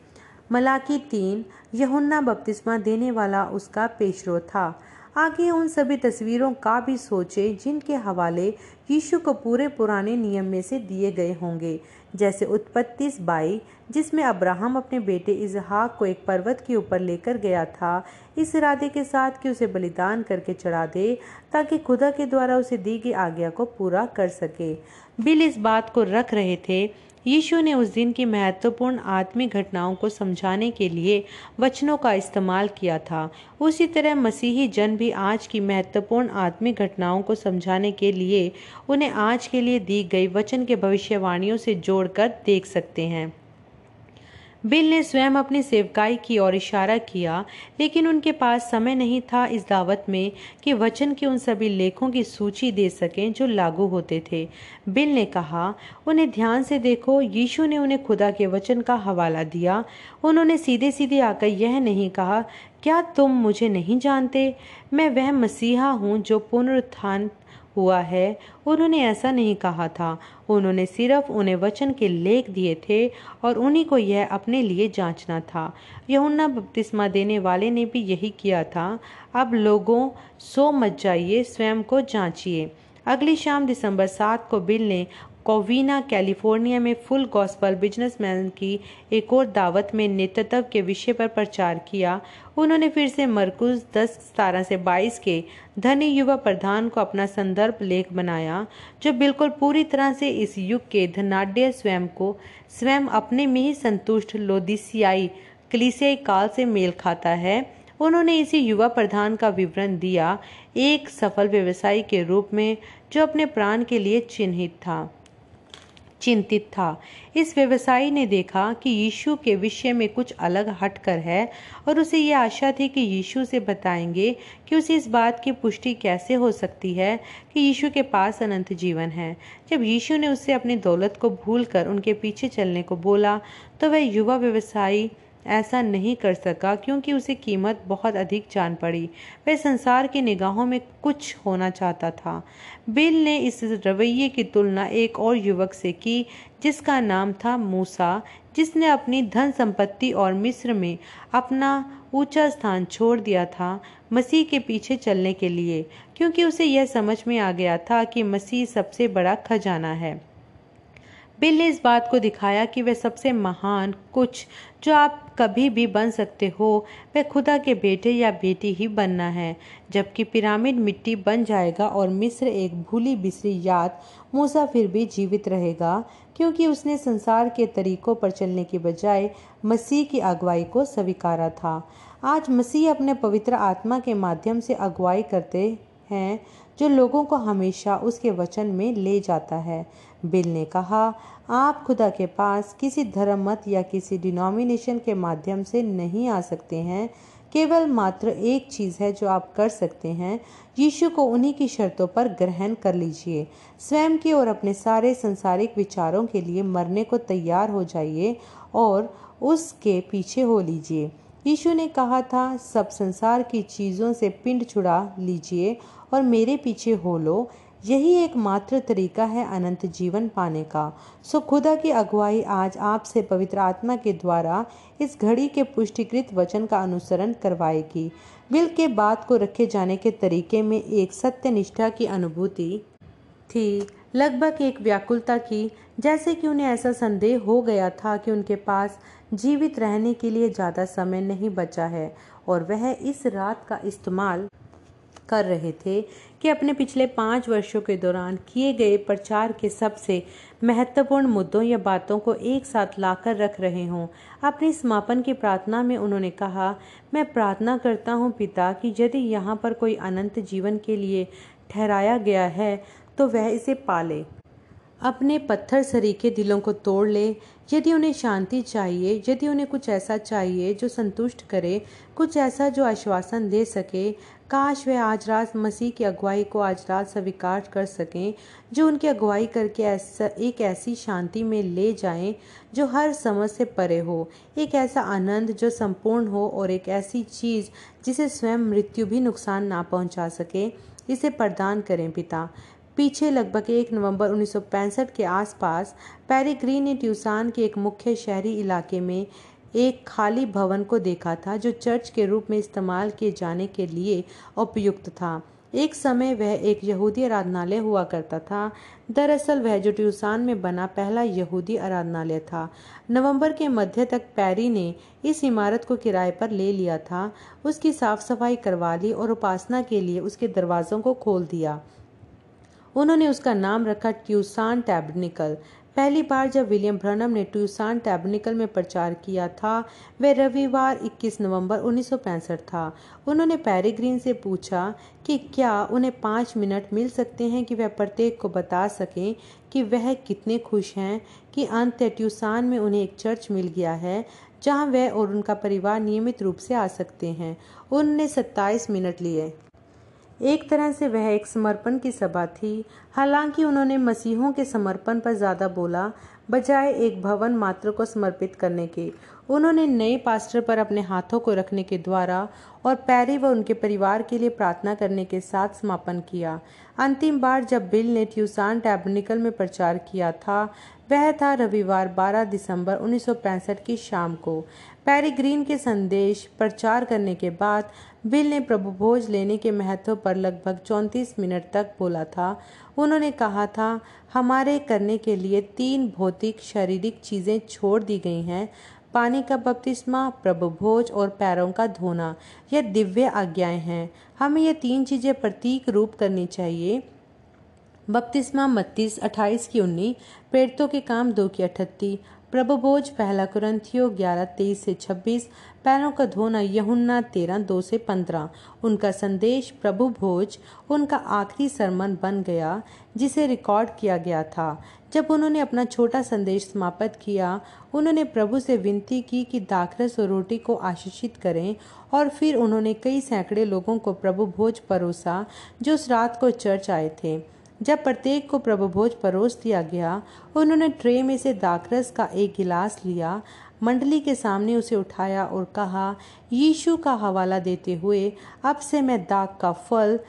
मलाकी तीन, यहुन्ना बपतिस्मा देने वाला उसका पेशरो था। आगे उन सभी तस्वीरों का भी सोचे जिनके हवाले यीशु को पूरे पुराने नियम में से दिए गए होंगे, जैसे उत्पत्ति बाई, जिसमें अब्राहम अपने बेटे इजहाक को एक पर्वत के ऊपर लेकर गया था। इस इरादे के साथ कि उसे बलिदान करके चढ़ा दे, ताकि खुदा के द्वारा उसे दी गई आज्ञा को पूरा कर सके। बिल इस बात को रख रहे थे यीशु ने उस दिन की महत्वपूर्ण आत्मिक घटनाओं को समझाने के लिए वचनों का इस्तेमाल किया था। उसी तरह मसीही जन भी आज की महत्वपूर्ण आत्मिक घटनाओं को समझाने के लिए उन्हें आज के लिए दी गई वचन के भविष्यवाणियों से जोड़कर देख सकते हैं। बिल ने स्वयं अपनी सेवकाई की ओर इशारा किया, लेकिन उनके पास समय नहीं था इस दावत में कि वचन के उन सभी लेखों की सूची दे सकें जो लागू होते थे। बिल ने कहा, उन्हें ध्यान से देखो, यीशु ने उन्हें खुदा के वचन का हवाला दिया। उन्होंने सीधे सीधे आकर यह नहीं कहा, क्या तुम मुझे नहीं जानते? मैं वह मसीहा हूँ जो पुनरुत्थान हुआ है। उन्होंने ऐसा नहीं कहा था। उन्होंने सिर्फ़ उन्हें वचन के लेख दिए थे और उन्हीं को यह अपने लिए जांचना था। यमुना बपतिस्मा देने वाले ने भी यही किया था। अब लोगों, सो मत जाइए, स्वयं को जांचिए। अगली शाम दिसंबर सात को बिल ने कोविना, कैलिफ़ोर्निया में फुल गॉस्पल बिजनेसमैन की एक और दावत में नेतृत्व के विषय पर प्रचार किया। उन्होंने फिर से मरकुज दस सतारह से बाईस के धनी युवा प्रधान को अपना संदर्भ लेख बनाया, जो बिल्कुल पूरी तरह से इस युग के धनाढ़ स्वयं को स्वयं अपने में ही संतुष्ट लोदिसियाई कलिसियाई काल से मेल खाता है। उन्होंने इसी युवा प्रधान का विवरण दिया, एक सफल व्यवसायी के रूप में, जो अपने प्राण के लिए चिन्हित था। चिंतित था। इस व्यवसायी ने देखा कि यीशु के विषय में कुछ अलग हटकर है और उसे यह आशा थी कि यीशु से बताएँगे कि उसे इस बात की पुष्टि कैसे हो सकती है कि यीशु के पास अनंत जीवन है। जब यीशु ने उससे अपनी दौलत को भूलकर उनके पीछे चलने को बोला तो वह युवा व्यवसायी ऐसा नहीं कर सका क्योंकि उसे कीमत बहुत अधिक जान पड़ी। वह संसार की निगाहों में कुछ होना चाहता था। बिल ने इस रवैये की तुलना एक और युवक से की, जिसका नाम था मूसा, जिसने अपनी धन संपत्ति और मिस्र में अपना ऊँचा स्थान छोड़ दिया था मसीह के पीछे चलने के लिए, क्योंकि उसे यह समझ में आ गया था कि मसीह सबसे बड़ा खजाना है। बिल ने इस बात को दिखाया कि वह सबसे महान कुछ जो आप कभी भी बन सकते हो, वह खुदा के बेटे या बेटी ही बनना है। जबकि पिरामिड मिट्टी बन जाएगा और मिस्र एक भूली बिसरी याद मूसा फिर भी जीवित रहेगा, क्योंकि उसने संसार के तरीकों पर चलने के बजाय मसीह की अगुवाई को स्वीकारा था। आज मसीह अपने पवित्र आत्मा के माध्यम से अगुवाई करते हैं, जो लोगों को हमेशा उसके वचन में ले जाता है। बिल ने कहा, आप खुदा के पास किसी धर्म मत या किसी डिनोमिनेशन के माध्यम से नहीं आ सकते हैं। केवल मात्र एक चीज़ है जो आप कर सकते हैं। यीशु को उन्हीं की शर्तों पर ग्रहण कर लीजिए। स्वयं की और अपने सारे संसारिक विचारों के लिए मरने को तैयार हो जाइए और उसके पीछे हो लीजिए। यीशु ने कहा था, सब संसार की चीज़ों से पिंड छुड़ा लीजिए और मेरे पीछे हो लो। यही एकमात्र तरीका है अनंत जीवन पाने का। सो खुदा की अगुवाई आज आपसे पवित्र आत्मा के द्वारा इस घड़ी के पुष्टिकृत वचन का अनुसरण करवाएगी। बिल के बात को रखे जाने के तरीके में एक सत्य निष्ठा की अनुभूति थी। लगभग एक व्याकुलता की, जैसे कि उन्हें ऐसा संदेह हो गया था कि उनके पास जीवित रहने के लिए ज़्यादा समय नहीं बचा है और वह इस रात का इस्तेमाल कर रहे थे। कि अपने पिछले पाँच वर्षों के दौरान किए गए प्रचार के सबसे महत्वपूर्ण मुद्दों या बातों को एक साथ लाकर रख रहे हों। अपने समापन की प्रार्थना में उन्होंने कहा, मैं प्रार्थना करता हूँ पिता कि यदि यहाँ पर कोई अनंत जीवन के लिए ठहराया गया है तो वह इसे पाले। अपने पत्थर सरीके दिलों को तोड़ ले। यदि उन्हें शांति चाहिए, यदि उन्हें कुछ ऐसा चाहिए जो संतुष्ट करे, कुछ ऐसा जो आश्वासन दे सके, काश वे आज रात मसीह की अगुवाई को आज रात स्वीकार कर सकें, जो उनकी अगुवाई करके ऐसा, एक ऐसी शांति में ले जाएँ, जो हर समझ से परे हो, एक ऐसा आनंद जो संपूर्ण हो और एक ऐसी चीज़ जिसे स्वयं मृत्यु भी नुकसान ना पहुँचा सके। इसे प्रदान करें पिता। पीछे लगभग एक नवंबर 1965 के आसपास, पेरिग्रीन ने ट्यूसान के एक मुख्य शहरी इलाके में एक खाली भवन को देखा था, जो चर्च के रूप में इस्तेमाल किए जाने के लिए उपयुक्त था। एक समय वह एक यहूदी आराधनालय हुआ करता था। दरअसल वह जो ट्यूसान में बना पहला यहूदी आराधनालय था, नवंबर के मध्य तक पैरी ने इस इमारत को किराए पर ले लिया था। उसकी साफ़ सफ़ाई करवा ली और उपासना के लिए उसके दरवाजों को खोल दिया। उन्होंने उसका नाम रखा ट्यूसान टैबनिकल। पहली बार जब विलियम ब्रनम ने ट्यूसान टैबनिकल में प्रचार किया था, वह रविवार 21 नवंबर 1965 था। उन्होंने पैरीग्रीन से पूछा कि क्या उन्हें पाँच मिनट मिल सकते हैं कि वह प्रत्येक को बता सकें कि वह कितने खुश हैं कि अंत ट्यूसान में उन्हें एक चर्च मिल गया है, जहाँ वह और उनका परिवार नियमित रूप से आ सकते हैं। उन्होंने 27 मिनट लिए। एक तरह से वह एक समर्पण की सभा थी। हालाँकि उन्होंने मसीहों के समर्पण पर ज़्यादा बोला, बजाय एक भवन मात्र को समर्पित करने के। उन्होंने नए पास्टर पर अपने हाथों को रखने के द्वारा और पैरी व उनके परिवार के लिए प्रार्थना करने के साथ समापन किया। अंतिम बार जब बिल ने ट्यूसान टैबनिकल में प्रचार किया था, वह था रविवार 12 दिसंबर 1965 की शाम को। पैरी ग्रीन के संदेश प्रचार करने के बाद बिल ने प्रभु भोज लेने के महत्व पर लगभग चौंतीस मिनट तक बोला था। उन्होंने कहा था, हमारे करने के लिए तीन भौतिक, शारीरिक चीज़ें छोड़ दी गई हैं। पानी का बपतिस्मा, प्रभु भोज और पैरों का धोना। यह दिव्य आज्ञाएँ हैं। हमें ये तीन चीज़ें प्रतीक रूप करनी चाहिए। बपतिस्मा बत्तीस अट्ठाईस की उन्नीस पेड़ों के काम दो की अठत्ती प्रभु भोज पहला कुरंथियो, ग्यारह, तेईस से छब्बीस, पैरों का धोना, यहुन्ना, तेरह, दो से पंद्रह। उनका संदेश प्रभु भोज उनका आखिरी सरमन बन गया, जिसे रिकॉर्ड किया गया था। जब उन्होंने अपना छोटा संदेश समाप्त किया, उन्होंने प्रभु से विनती की कि दाखरस और रोटी को आशीषित करें, और फिर उन्होंने कई सैकड़े लोगों को प्रभु भोज परोसा, जो उस रात को चर्च आए थे। जब प्रत्येक को प्रभु भोज परोस दिया गया, उन्होंने ट्रे में से दाखरस का एक गिलास लिया, मंडली के सामने उसे उठाया और कहा, यीशु का हवाला देते हुए, अब से मैं दाग का फल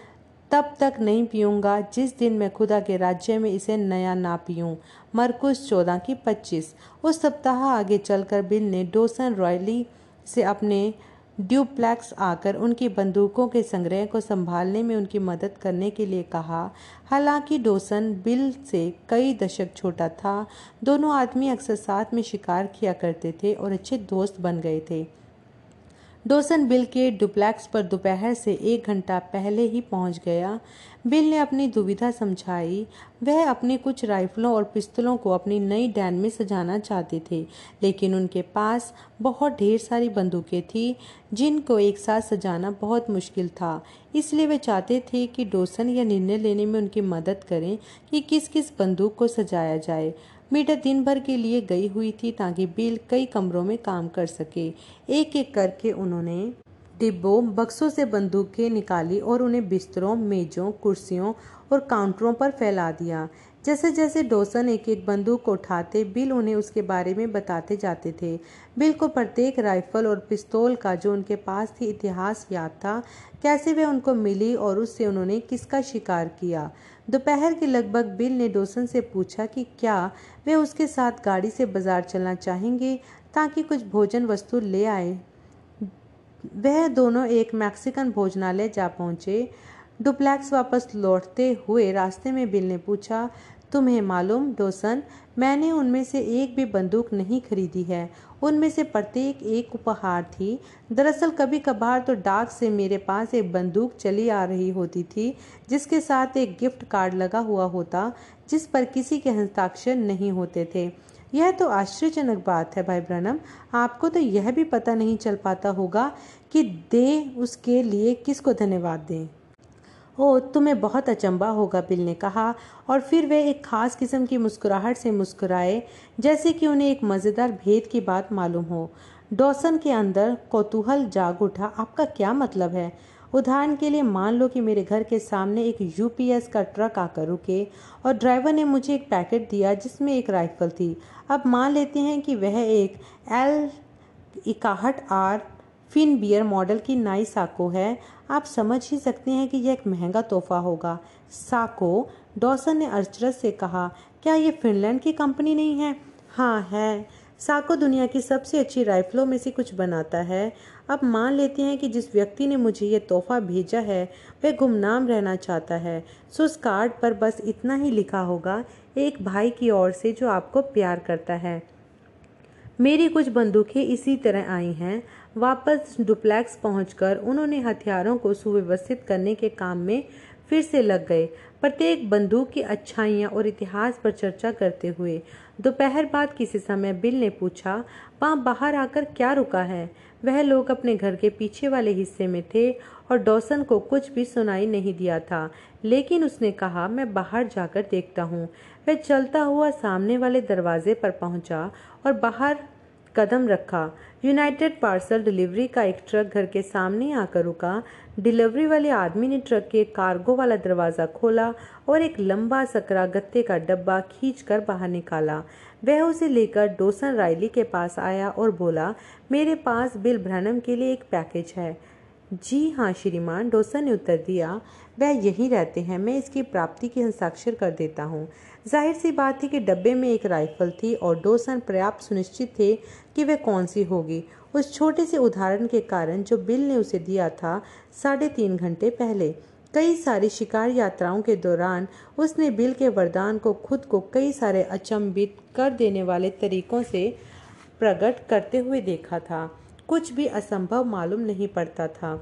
तब तक नहीं पीऊँगा, जिस दिन मैं खुदा के राज्य में इसे नया ना पीऊँ। मरकुस चौदह की पच्चीस। उस सप्ताह आगे चलकर बिल ने डोसन रॉयली से अपने ड्यूप्लेक्स आकर उनकी बंदूकों के संग्रह को संभालने में उनकी मदद करने के लिए कहा। हालाँकि डोसन बिल से कई दशक छोटा था। दोनों आदमी अक्सर साथ में शिकार किया करते थे और अच्छे दोस्त बन गए थे। डोसन बिल के डुप्लेक्स पर दोपहर से एक घंटा पहले ही पहुँच गया। बिल ने अपनी दुविधा समझाई। वह अपने कुछ राइफलों और पिस्तलों को अपनी नई डैन में सजाना चाहते थे, लेकिन उनके पास बहुत ढेर सारी बंदूकें थीं, जिनको एक साथ सजाना बहुत मुश्किल था। इसलिए वे चाहते थे कि डोसन यह निर्णय लेने में उनकी मदद करें कि किस किस बंदूक को सजाया जाए। मीटा दिन भर के लिए गई हुई थी ताकि बिल कई कमरों में काम कर सके। एक एक करके उन्होंने डिब्बों, बक्सों से बंदूकें निकाली और उन्हें बिस्तरों, मेजों, कुर्सियों और काउंटरों पर फैला दिया। जैसे जैसे डोसन एक एक बंदूक को उठाते, बिल उन्हें उसके बारे में बताते जाते थे। बिल को प्रत्येक राइफल और पिस्तौल का जो उनके पास थी इतिहास याद था, कैसे वे उनको मिली और उससे उन्होंने किसका शिकार किया। दोपहर के लगभग बिल ने डोसन से पूछा कि क्या वे उसके साथ गाड़ी से बाज़ार चलना चाहेंगे ताकि कुछ भोजन वस्तु ले आए। वह दोनों एक मैक्सिकन भोजनालय जा पहुँचे। डुप्लेक्स वापस लौटते हुए रास्ते में बिल ने पूछा, तुम्हें मालूम डोसन, मैंने उनमें से एक भी बंदूक नहीं खरीदी है। उनमें से प्रत्येक एक उपहार थी। दरअसल कभी कभार तो डाक से मेरे पास एक बंदूक चली आ रही होती थी, जिसके साथ एक गिफ्ट कार्ड लगा हुआ होता, जिस पर किसी के हस्ताक्षर नहीं होते थे। यह तो आश्चर्यजनक बात है भाई ब्रनम। आपको तो यह भी पता नहीं चल पाता होगा कि दे उसके लिए किसको धन्यवाद दें। ओ तुम्हें बहुत अचंबा होगा, बिल ने कहा, और फिर वे एक खास किस्म की मुस्कुराहट से मुस्कुराए, जैसे कि उन्हें एक मज़ेदार भेद की बात मालूम हो। डॉसन के अंदर कौतूहल जाग उठा। आपका क्या मतलब है? उदाहरण के लिए मान लो कि मेरे घर के सामने एक यूपीएस का ट्रक आकर रुके, और ड्राइवर ने मुझे एक पैकेट दिया जिसमें एक राइफल थी। अब मान लेते हैं कि वह एक एल इकाहठ आर फिन बियर मॉडल की नाई साको है। आप समझ ही सकते हैं कि यह एक महँगा तोहफा होगा। साको डॉसन ने अचरज से कहा, क्या ये फिनलैंड की कंपनी नहीं है? हाँ है। साको दुनिया की सबसे अच्छी राइफलों में से कुछ बनाता है। अब मान लेते हैं कि जिस व्यक्ति ने मुझे ये तोहफा भेजा है, वह गुमनाम रहना चाहता है। सो उस कार्ड पर बस इतना ही लिखा होगा, एक भाई की ओर से जो आपको प्यार करता है। मेरी कुछ बंदूकें इसी तरह आई हैं। वापस डुप्लेक्स पहुंचकर उन्होंने हथियारों को सुव्यवस्थित करने के काम में फिर से लग गए। प्रत्येक बंदूक की अच्छाइयाँ और इतिहास पर चर्चा करते हुए दोपहर बाद किसी समय बिल ने पूछा, वहाँ बाहर आकर क्या रुका है? वह लोग अपने घर के पीछे वाले हिस्से में थे और डॉसन को कुछ भी सुनाई नहीं दिया था, लेकिन उसने कहा, मैं बाहर जाकर देखता हूँ। वह चलता हुआ सामने वाले दरवाजे पर पहुँचा और बाहर कदम रखा। यूनाइटेड पार्सल डिलीवरी का एक ट्रक घर के सामने आकर रुका। डिलीवरी वाले आदमी ने ट्रक के कार्गो वाला दरवाज़ा खोला और एक लंबा सकरा गत्ते का डब्बा खींचकर बाहर निकाला। वह उसे लेकर डोसन रायली के पास आया और बोला, मेरे पास बिल भ्रनम के लिए एक पैकेज है। जी हाँ श्रीमान, डोसन ने उत्तर दिया। वह यहीं रहते हैं। मैं इसकी प्राप्ति की हस्ताक्षर कर देता हूँ। ज़ाहिर सी बात थी कि डब्बे में एक राइफल थी और डोसन पर्याप्त सुनिश्चित थे कि वह कौन सी होगी। उस छोटे से उदाहरण के कारण जो बिल ने उसे दिया था साढ़े तीन घंटे पहले। कई सारी शिकार यात्राओं के दौरान उसने बिल के वरदान को खुद को कई सारे अचंभित कर देने वाले तरीकों से प्रकट करते हुए देखा था। कुछ भी असंभव मालूम नहीं पड़ता था।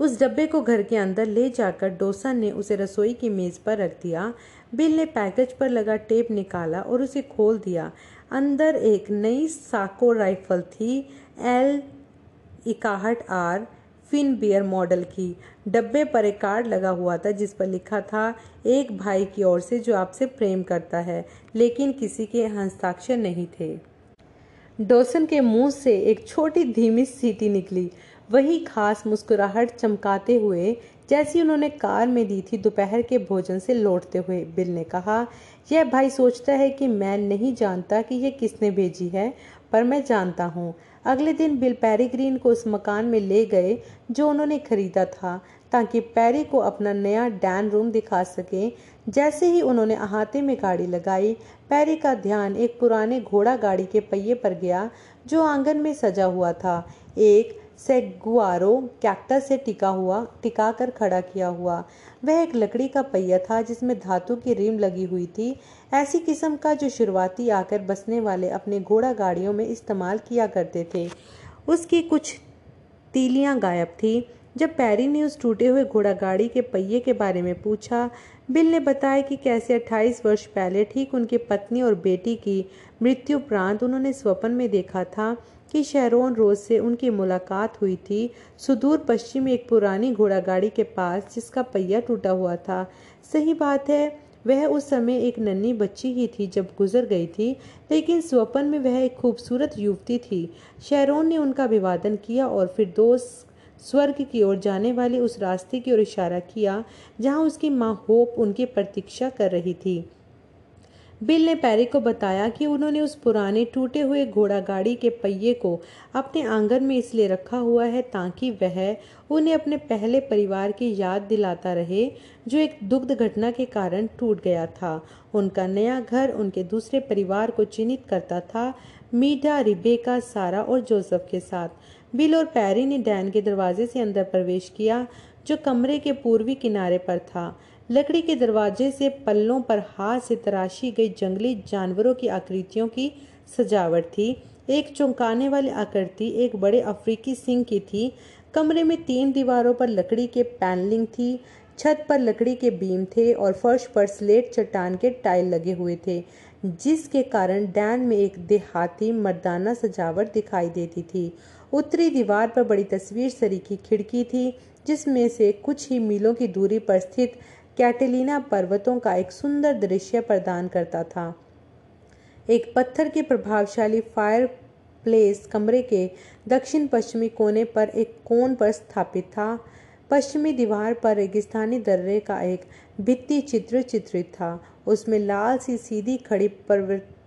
उस डब्बे को घर के अंदर ले जाकर डोसन ने उसे रसोई की मेज पर रख दिया। बिल ने पैकेज पर लगा टेप निकाला और उसे खोल दिया। अंदर एक नई साको राइफल थी, एल इकाहट आर फिन बियर मॉडल की। डब्बे पर एक कार्ड लगा हुआ था जिस पर लिखा था, एक भाई की ओर से जो आपसे प्रेम करता है, लेकिन किसी के हस्ताक्षर नहीं थे। डोसन के मुँह से एक छोटी धीमी सीटी निकली। वही खास मुस्कुराहट चमकाते हुए, जैसी उन्होंने कार में दी थी दोपहर के भोजन से लौटते हुए, बिल ने कहा, यह भाई सोचता है कि मैं नहीं जानता कि यह किसने भेजी है, पर मैं जानता हूँ। अगले दिन बिल पैरी ग्रीन को उस मकान में ले गए, जो उन्होंने खरीदा था, ताकि पैरी को अपना नया डैन रूम दिखा सके। जैसे ही उन्होंने अहाते में गाड़ी लगाई, पैरी का ध्यान एक पुराने घोड़ा गाड़ी के पहिए पर गया, जो आँगन में सजा हुआ था। एक सेगुआरो कैक्टस से टिका हुआ टिका कर खड़ा किया हुआ। वह एक लकड़ी का पहिया था जिसमें धातु की रिम लगी हुई थी। ऐसी किस्म का जो शुरुआती आकर बसने वाले अपने घोड़ा गाड़ियों में इस्तेमाल किया करते थे। उसकी कुछ तीलियाँ गायब थी। जब पैरी ने उस टूटे हुए घोड़ा गाड़ी के पहिए के बारे में पूछा, बिल ने बताया कि कैसे 28 वर्ष पहले ठीक उनकी पत्नी और बेटी की मृत्यु उपरांत उन्होंने स्वप्न में देखा था। कि शेरोन रोज से उनकी मुलाकात हुई थी। सुदूर पश्चिम एक पुरानी घोड़ा गाड़ी के पास जिसका पहिया टूटा हुआ था। सही बात है, वह उस समय एक नन्ही बच्ची ही थी जब गुजर गई थी, लेकिन स्वपन में वह एक खूबसूरत युवती थी। शेरोन ने उनका अभिवादन किया और फिर दोस्त स्वर्ग की ओर जाने वाले उस रास्ते की ओर इशारा किया, जहाँ उसकी माँ होप उनकी प्रतीक्षा कर रही थी। बिल ने पैरी को बताया कि उन्होंने उस पुराने टूटे हुए घोड़ा गाड़ी के पहिए को अपने आँगन में इसलिए रखा हुआ है ताकि वह उन्हें अपने पहले परिवार की याद दिलाता रहे, जो एक दुग्ध घटना के कारण टूट गया था। उनका नया घर उनके दूसरे परिवार को चिन्हित करता था मीडा रिबेका, सारा और जोसेफ के साथ। बिल और पैरी ने डैन के दरवाजे से अंदर प्रवेश किया, जो कमरे के पूर्वी किनारे पर था। लकड़ी के दरवाजे से पल्लों पर हाथ से तराशी गई जंगली जानवरों की आकृतियों की सजावट थी। एक चौंकाने वाली आकृति एक बड़े अफ्रीकी सिंह की थी। कमरे में तीन दीवारों पर लकड़ी के पैनलिंग थी। छत पर लकड़ी के बीम थे और फर्श पर स्लेट चट्टान के टाइल लगे हुए थे, जिसके कारण डैन में एक देहाती मर्दाना सजावट दिखाई देती थी। उत्तरी दीवार पर बड़ी तस्वीर सरी की खिड़की थी, जिसमें से कुछ ही मीलों की दूरी पर स्थित कैटेलिना पर्वतों का एक सुंदर दृश्य प्रदान करता था। एक पत्थर के प्रभावशाली फायर प्लेस कमरे के दक्षिण पश्चिमी कोने पर एक कोन पर स्थापित था। पश्चिमी दीवार पर रेगिस्तानी दर्रे का एक भित्ति चित्र चित्रित था। उसमें लाल सी सीधी खड़ी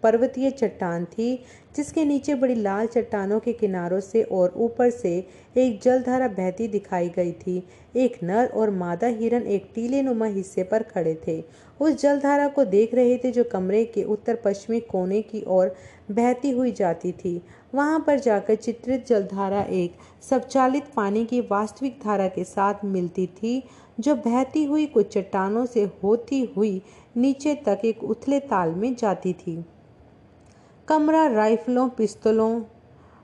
पर्वतीय चट्टान थी, जिसके नीचे बड़ी लाल चट्टानों के किनारों से और ऊपर से एक जलधारा बहती दिखाई गई थी। एक नर और मादा हिरन एक टीले नुमा हिस्से पर खड़े थे। उस जलधारा को देख रहे थे जो कमरे के उत्तर पश्चिमी कोने की ओर बहती हुई जाती थी। वहाँ पर जाकर चित्रित जलधारा एक स्वचालित पानी की वास्तविक धारा के साथ मिलती थी, जो बहती हुई कुछ चट्टानों से होती हुई नीचे तक एक उथले ताल में जाती थी। कमरा, राइफलों, पिस्तौलों,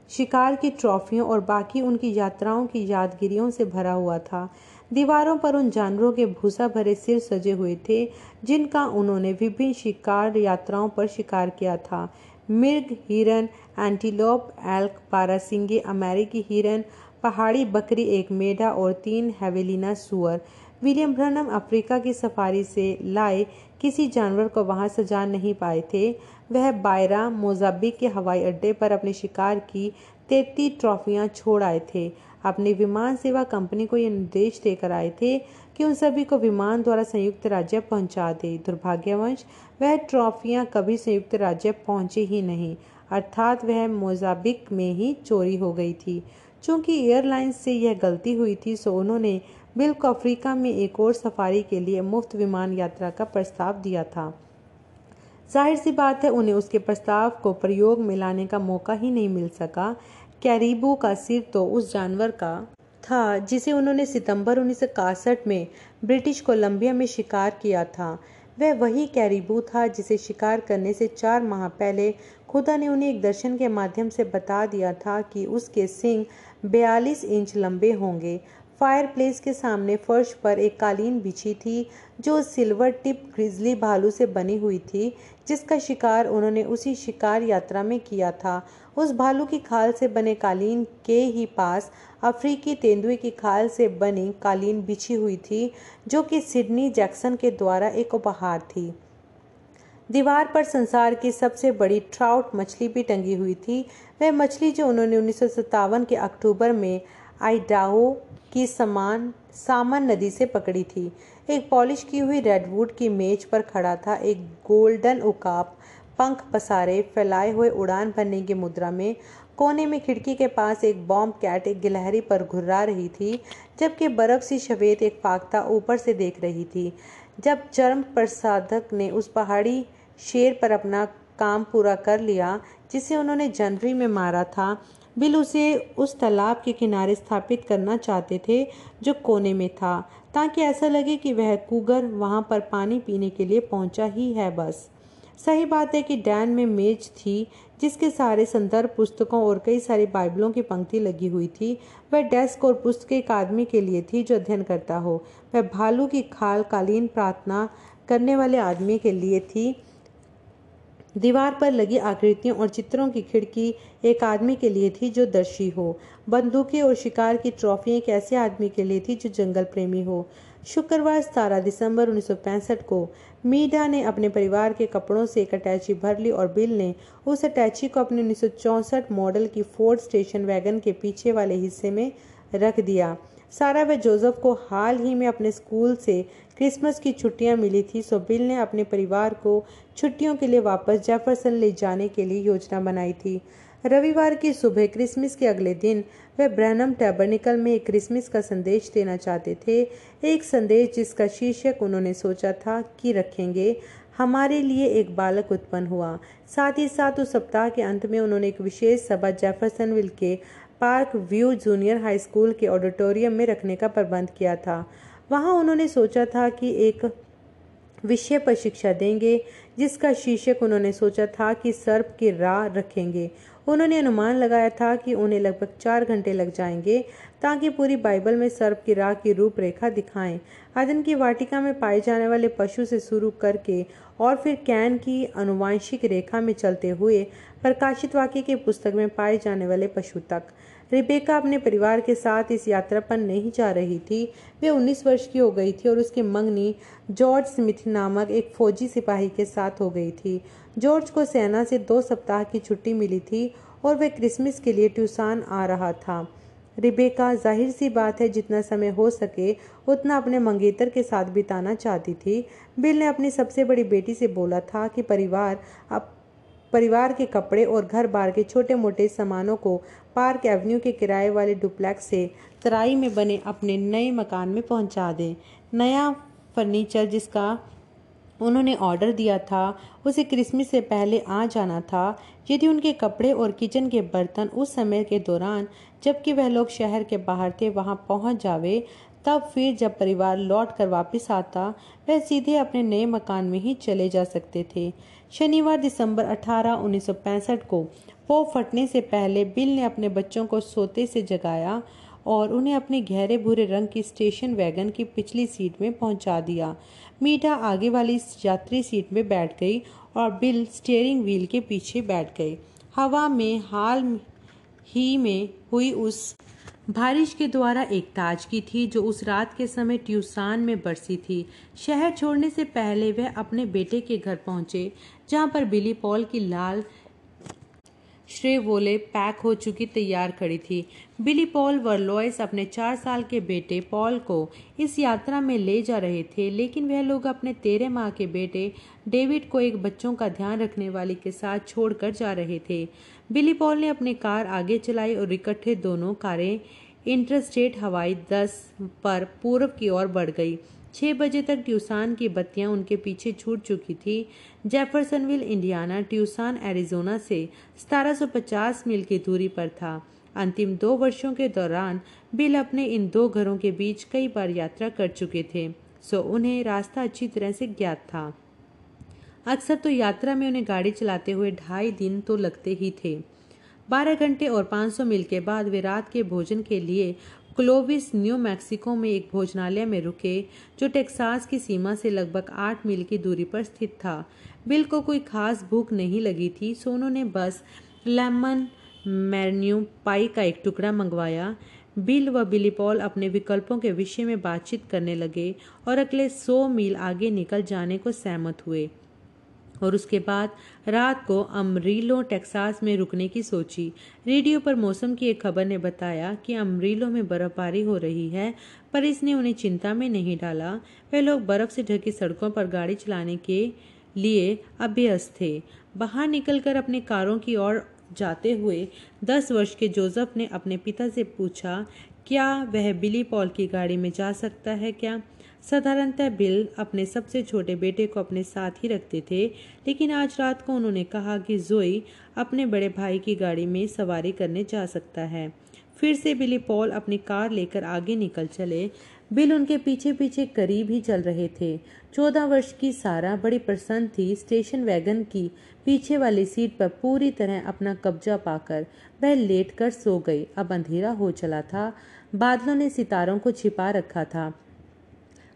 शिकार की ट्रॉफियों और बाकी उनकी यात्राओं की यादगिरियों से भरा हुआ था। दीवारों पर उन जानवरों के भूसा भरे सिर सजे हुए थे, जिनका उन्होंने विभिन्न शिकार यात्राओं पर शिकार किया था। मिर्ग, हिरन, एंटीलोप, एल्क, पारासिंगे, अमेरिकी हिरन, पहाड़ी बकरी, एक मेढा और तीन हेवेलिना सुअर। विलियम ब्रनम अफ्रीका की सफारी से लाए किसी जानवर को वहाँ सजा नहीं पाए थे। वह बायरा मोजाबिक के हवाई अड्डे पर अपने शिकार की तैतीस ट्रॉफियाँ छोड़ आए थे। अपनी विमान सेवा कंपनी को यह निर्देश देकर आए थे कि उन सभी को विमान द्वारा संयुक्त राज्य पहुँचा दे। दुर्भाग्यवश, वह ट्रॉफियाँ कभी संयुक्त राज्य पहुँचे ही नहीं, अर्थात वह मोजाबिक में ही चोरी हो गई थी। चूँकि एयरलाइंस से यह गलती हुई थी, सो उन्होंने बिल को अफ्रीका में एक और सफारी के लिए मुफ़्त विमान यात्रा का प्रस्ताव दिया था। ज़ाहिर सी बात है, उन्हें उसके प्रस्ताव को प्रयोग में लाने का मौका ही नहीं मिल सका। कैरिबू का सिर तो उस जानवर का था, जिसे उन्होंने सितंबर उन्नीस में ब्रिटिश कोलंबिया में शिकार किया था। वह वही कैरिबू था, जिसे शिकार करने से चार माह पहले खुदा ने उन्हें एक दर्शन के माध्यम से बता दिया था कि उसके सिंग 42 इंच लंबे होंगे। फायरप्लेस के सामने फर्श पर एक कालीन बिछी थी, जो सिल्वर टिप ग्रिजली भालू से बनी हुई थी, जिसका शिकार उन्होंने उसी शिकार यात्रा में किया था। उस भालू की खाल से बने कालीन के ही पास अफ्रीकी तेंदुए की खाल से बनी कालीन बिछी हुई थी, जो कि सिडनी जैक्सन के द्वारा एक उपहार थी। दीवार पर संसार की सबसे बड़ी ट्राउट मछली भी टंगी हुई थी। वह मछली जो उन्होंने उन्नीस सौ सत्तावन के अक्टूबर में आईडाहो की समान, सामान नदी से पकड़ी थी। एक पॉलिश की हुई रेडवुड की मेज पर खड़ा था। एक गोल्डन उकाप पंख पसारे, फैलाए हुए उड़ान भरने की मुद्रा में कोने में खिड़की के पास एक बॉम्ब कैट एक गिलहरी पर घुर्रा रही थी, जबकि बर्फ़ सी शवेत एक फाख्ता ऊपर से देख रही थी। जब चरम प्रसाधक ने उस पहाड़ी शेर पर अपना काम पूरा कर लिया, जिसे उन्होंने जनवरी में मारा था बिल उसे उस तालाब के किनारे स्थापित करना चाहते थे, जो कोने में था, ताकि ऐसा लगे कि वह कुगर वहाँ पर पानी पीने के लिए पहुँचा ही है बस। सही बात है कि डैन में मेज थी, जिसके सारे संदर्भ पुस्तकों और कई सारी बाइबलों की पंक्ति लगी हुई थी। वह डेस्क और पुस्तक एक आदमी के लिए थी जो अध्ययन करता हो। वह भालू की खाल कालीन प्रार्थना करने वाले आदमी के लिए थी। दीवार पर लगी आकृतियों और चित्रों की खिड़की एक आदमी के लिए थी जो दर्शी हो। बंदूकें और शिकार की ट्रॉफी एक ऐसे आदमी के लिए थी जो जंगल प्रेमी हो। शुक्रवार सतारह दिसंबर उन्नीस को मीडा ने अपने परिवार के कपड़ों से एक अटैची भर ली और बिल ने उस अटैची को अपने उन्नीस मॉडल की फोर्ड स्टेशन वैगन के पीछे वाले हिस्से में रख दिया। सारा व जोसेफ को हाल ही में अपने स्कूल से क्रिसमस की छुट्टियाँ मिली थी, सो बिल ने अपने परिवार को छुट्टियों के लिए वापस जेफरसन ले जाने के लिए योजना बनाई थी। रविवार की सुबह क्रिसमस के अगले दिन, वे ब्रैनम टैबरनिकल में एक क्रिसमस का संदेश देना चाहते थे। एक संदेश जिसका शीर्षक उन्होंने सोचा था कि रखेंगे, हमारे लिए एक बालक उत्पन्न हुआ। साथ ही साथ उस सप्ताह के अंत में उन्होंने एक विशेष सभा जेफरसनविल के park view junior high school के ऑडिटोरियम में रखने का प्रबंध किया था। वहाँ उन्होंने सोचा था कि एक विषय पर शिक्षा देंगे, जिसका शीर्षक उन्होंने सोचा था कि सर्प की राह रखेंगे। उन्होंने अनुमान लगाया था कि उन्हें लगभग चार घंटे लग जाएँगे, ताकि पूरी बाइबल में सर्प की राह की रूपरेखा दिखाएँ। आदन की वाटिका में पाए जाने वाले पशु से शुरू करके और फिर कैन की अनुवांशिक रेखा में चलते हुए प्रकाशित वाक्य की पुस्तक में पाए जाने वाले पशु तक। रिबेका अपने परिवार के साथ इस यात्रा पर नहीं जा रही थी। वे 19 वर्ष की हो गई थी और उसकी मंगनी जॉर्ज स्मिथ नामक एक फौजी सिपाही के साथ हो गई थी। जॉर्ज को सेना से दो सप्ताह की छुट्टी मिली थी और वह क्रिसमस के लिए ट्यूसान आ रहा था। रिबेका ज़ाहिर सी बात है, जितना समय हो सके, उतना अपने मंगेतर के साथ बिताना चाहती थी। बिल ने अपनी सबसे बड़ी बेटी से बोला था कि परिवार अब परिवार के कपड़े और घर बार के छोटे मोटे सामानों को पार्क एवेन्यू के किराए वाले डुप्लेक्स से तराई में बने अपने नए मकान में पहुँचा दें। नया फर्नीचर जिसका उन्होंने ऑर्डर दिया था, उसे क्रिसमस से पहले आ जाना था। यदि उनके कपड़े और किचन के बर्तन उस समय के दौरान, जबकि वह लोग शहर के बाहर थे, वहाँ पहुँच जावे, तब फिर जब परिवार लौट कर वापस आता, वह सीधे अपने नए मकान में ही चले जा सकते थे। शनिवार दिसंबर 18 1965 को वो फटने से पहले बिल ने अपने बच्चों को सोते से जगाया और उन्हें अपने गहरे भूरे रंग की स्टेशन वैगन की पिछली सीट में पहुँचा दिया। मीठा आगे वाली यात्री सीट में बैठ गई और बिल स्टीयरिंग व्हील के पीछे बैठ गए हवा में, हाल ही में हुई उस बारिश के द्वारा एक ताजगी थी जो उस रात के समय ट्यूसान में बरसी थी। शहर छोड़ने से पहले वह अपने बेटे के घर पहुँचे, जहाँ पर बिली पॉल की लाल श्रेवोले पैक हो चुकी तैयार खड़ी थी। बिली पॉल वर्लॉयस अपने चार साल के बेटे पॉल को इस यात्रा में ले जा रहे थे, लेकिन वह लोग अपने तेरह माह के बेटे डेविड को एक बच्चों का ध्यान रखने वाली के साथ छोड़कर जा रहे थे। बिली पॉल ने अपनी कार आगे चलाई और इकट्ठे दोनों कारें इंटरस्टेट हवाई दस पर पूर्व की ओर बढ़ गई। छः बजे तक ट्यूसान की बत्तियाँ उनके पीछे छूट चुकी थी। जेफरसनविल, इंडियाना, ट्यूसान, एरिजोना से 1750 मील की दूरी पर था। अंतिम दो वर्षों के दौरान बिल अपने इन दो घरों के बीच कई बार यात्रा कर चुके थे, सो उन्हें रास्ता अच्छी तरह से ज्ञात था। अक्सर तो यात्रा में उन्हें गाड़ी चलाते हुए ढाई दिन तो लगते ही थे। बारह घंटे और 500 मील के बाद वे रात के भोजन के लिए क्लोविस न्यू मैक्सिको में एक भोजनालय में रुके, जो टेक्सास की सीमा से लगभग आठ मील की दूरी पर स्थित था। बिल को कोई खास भूख नहीं लगी थी सो उन्होंने बस लेमन मैन्यू पाई का एक टुकड़ा मंगवाया। बिल व बिली पॉल अपने विकल्पों के विषय में बातचीत करने लगे और अगले सौ मील आगे निकल जाने को सहमत हुए। और उसके बाद रात को अमरीलो, टेक्सास में रुकने की सोची। रेडियो पर मौसम की एक खबर ने बताया कि अमरीलो में बर्फबारी हो रही है, पर इसने उन्हें चिंता में नहीं डाला। वे लोग बर्फ़ से ढकी सड़कों पर गाड़ी चलाने के लिए अभ्यस्त थे। बाहर निकलकर अपने कारों की ओर जाते हुए दस वर्ष के जोसेफ ने अपने पिता से पूछा, क्या वह बिली पॉल की गाड़ी में जा सकता है क्या? साधारणतः बिल अपने सबसे छोटे बेटे को अपने साथ ही रखते थे, लेकिन आज रात को उन्होंने कहा कि जोई अपने बड़े भाई की गाड़ी में सवारी करने जा सकता है। फिर से बिली पॉल अपनी कार लेकर आगे निकल चले। बिल उनके पीछे पीछे करीब ही चल रहे थे। चौदह वर्ष की सारा बड़ी प्रसन्न थी, स्टेशन वैगन की पीछे वाली सीट पर पूरी तरह अपना कब्जा पाकर वह लेट कर सो गई। अब अंधेरा हो चला था। बादलों ने सितारों को छिपा रखा था।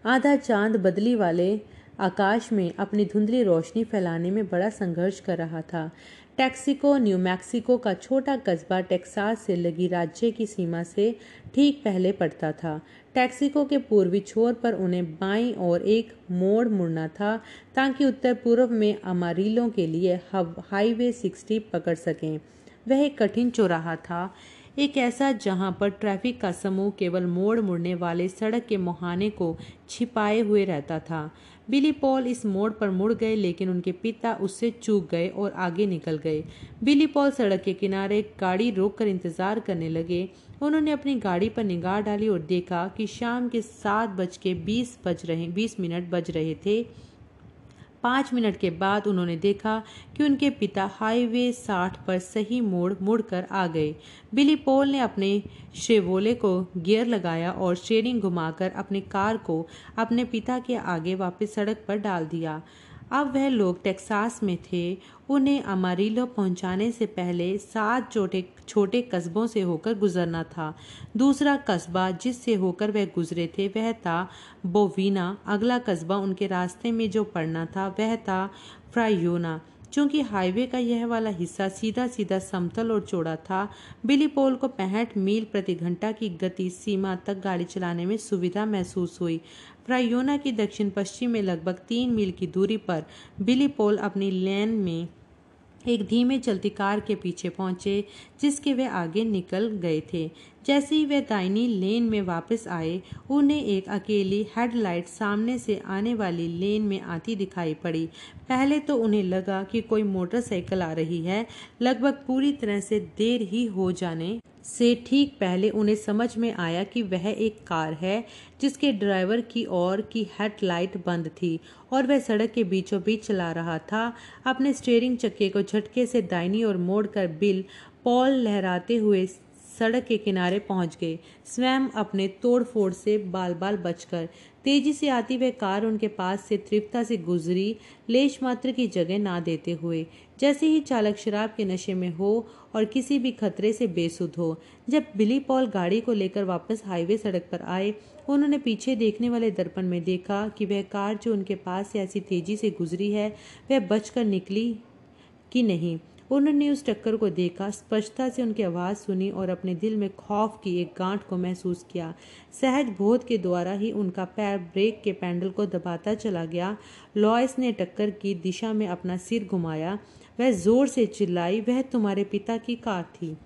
आधा चाँद बदली वाले आकाश में अपनी धुंधली रोशनी फैलाने में बड़ा संघर्ष कर रहा था। टैक्सिको, न्यू मैक्सिको का छोटा कस्बा टेक्सास से लगी राज्य की सीमा से ठीक पहले पड़ता था। टैक्सिको के पूर्वी छोर पर उन्हें बाईं और एक मोड़ मुड़ना था ताकि उत्तर पूर्व में अमारीलों के लिए हाईवे सिक्सटी पकड़ सकें। वह एक कठिन चौराहा था। एक ऐसा जहाँ पर ट्रैफ़िक का समूह केवल मोड़ मुड़ने वाले सड़क के मुहाने को छिपाए हुए रहता था। बिली पॉल इस मोड़ पर मुड़ गए, लेकिन उनके पिता उससे चूक गए और आगे निकल गए। बिली पॉल सड़क के किनारे गाड़ी रोककर इंतज़ार करने लगे। उन्होंने अपनी गाड़ी पर निगाह डाली और देखा कि शाम के सात बज के बीस बज रहे, बीस मिनट बज रहे थे। पाँच मिनट के बाद उन्होंने देखा कि उनके पिता हाईवे साठ पर सही मोड़ मुड़कर आ गए। बिली पोल ने अपने शेवोले को गियर लगाया और शेयरिंग घुमाकर अपनी कार को अपने पिता के आगे वापस सड़क पर डाल दिया। अब वह लोग टेक्सास में थे। उन्हें अमारिलो पहुँचाने से पहले सात छोटे छोटे कस्बों से होकर गुजरना था। दूसरा कस्बा जिससे होकर वह गुजरे थे, वह था बोवीना। अगला कस्बा उनके रास्ते में जो पड़ना था, वह था फ्रायोना चूँकि हाईवे का यह वाला हिस्सा सीधा सीधा समतल और चौड़ा था, बिली पोल को पैंठ मील प्रति घंटा की गति सीमा तक गाड़ी चलाने में सुविधा महसूस हुई। फ्रायोना की दक्षिण पश्चिम में लगभग तीन मील की दूरी पर बिली पोल अपनी लेन में एक धीमे चलती कार के पीछे पहुँचे, जिसके वे आगे निकल गए थे। जैसे ही वे दाइनी लेन में वापस आए, उन्हें एक अकेली हेडलाइट सामने से आने वाली लेन में आती दिखाई पड़ी। पहले तो उन्हें लगा कि कोई मोटरसाइकिल आ रही है। लगभग पूरी तरह से देर ही हो जाने से ठीक पहले उन्हें समझ में आया कि वह एक कार है, जिसके ड्राइवर की ओर की हेडलाइट बंद थी और वह सड़क के बीचों बीच चला रहा था। अपने स्टीयरिंग चक्के को झटके से दाइनी और मोड़कर बिल पॉल लहराते हुए सड़क के किनारे पहुँच गए। स्वयं अपने तोड़ फोड़ से बाल बाल बचकर तेज़ी से आती वह कार उनके पास से तृप्ता से गुजरी, लेश मात्र की जगह ना देते हुए। जैसे ही चालक शराब के नशे में हो और किसी भी खतरे से बेसुध हो, जब बिली पॉल गाड़ी को लेकर वापस हाईवे सड़क पर आए, उन्होंने पीछे देखने वाले दर्पण में देखा कि वह कार जो उनके पास से ऐसी तेज़ी से गुजरी है, वह बचकर निकली कि नहीं। उन्होंने उस टक्कर को देखा, स्पष्टता से उनकी आवाज़ सुनी और अपने दिल में खौफ की एक गांठ को महसूस किया। सहज बोध के द्वारा ही उनका पैर ब्रेक के पैंडल को दबाता चला गया। लॉयस ने टक्कर की दिशा में अपना सिर घुमाया। वह ज़ोर से चिल्लाई, वह तुम्हारे पिता की कार थी।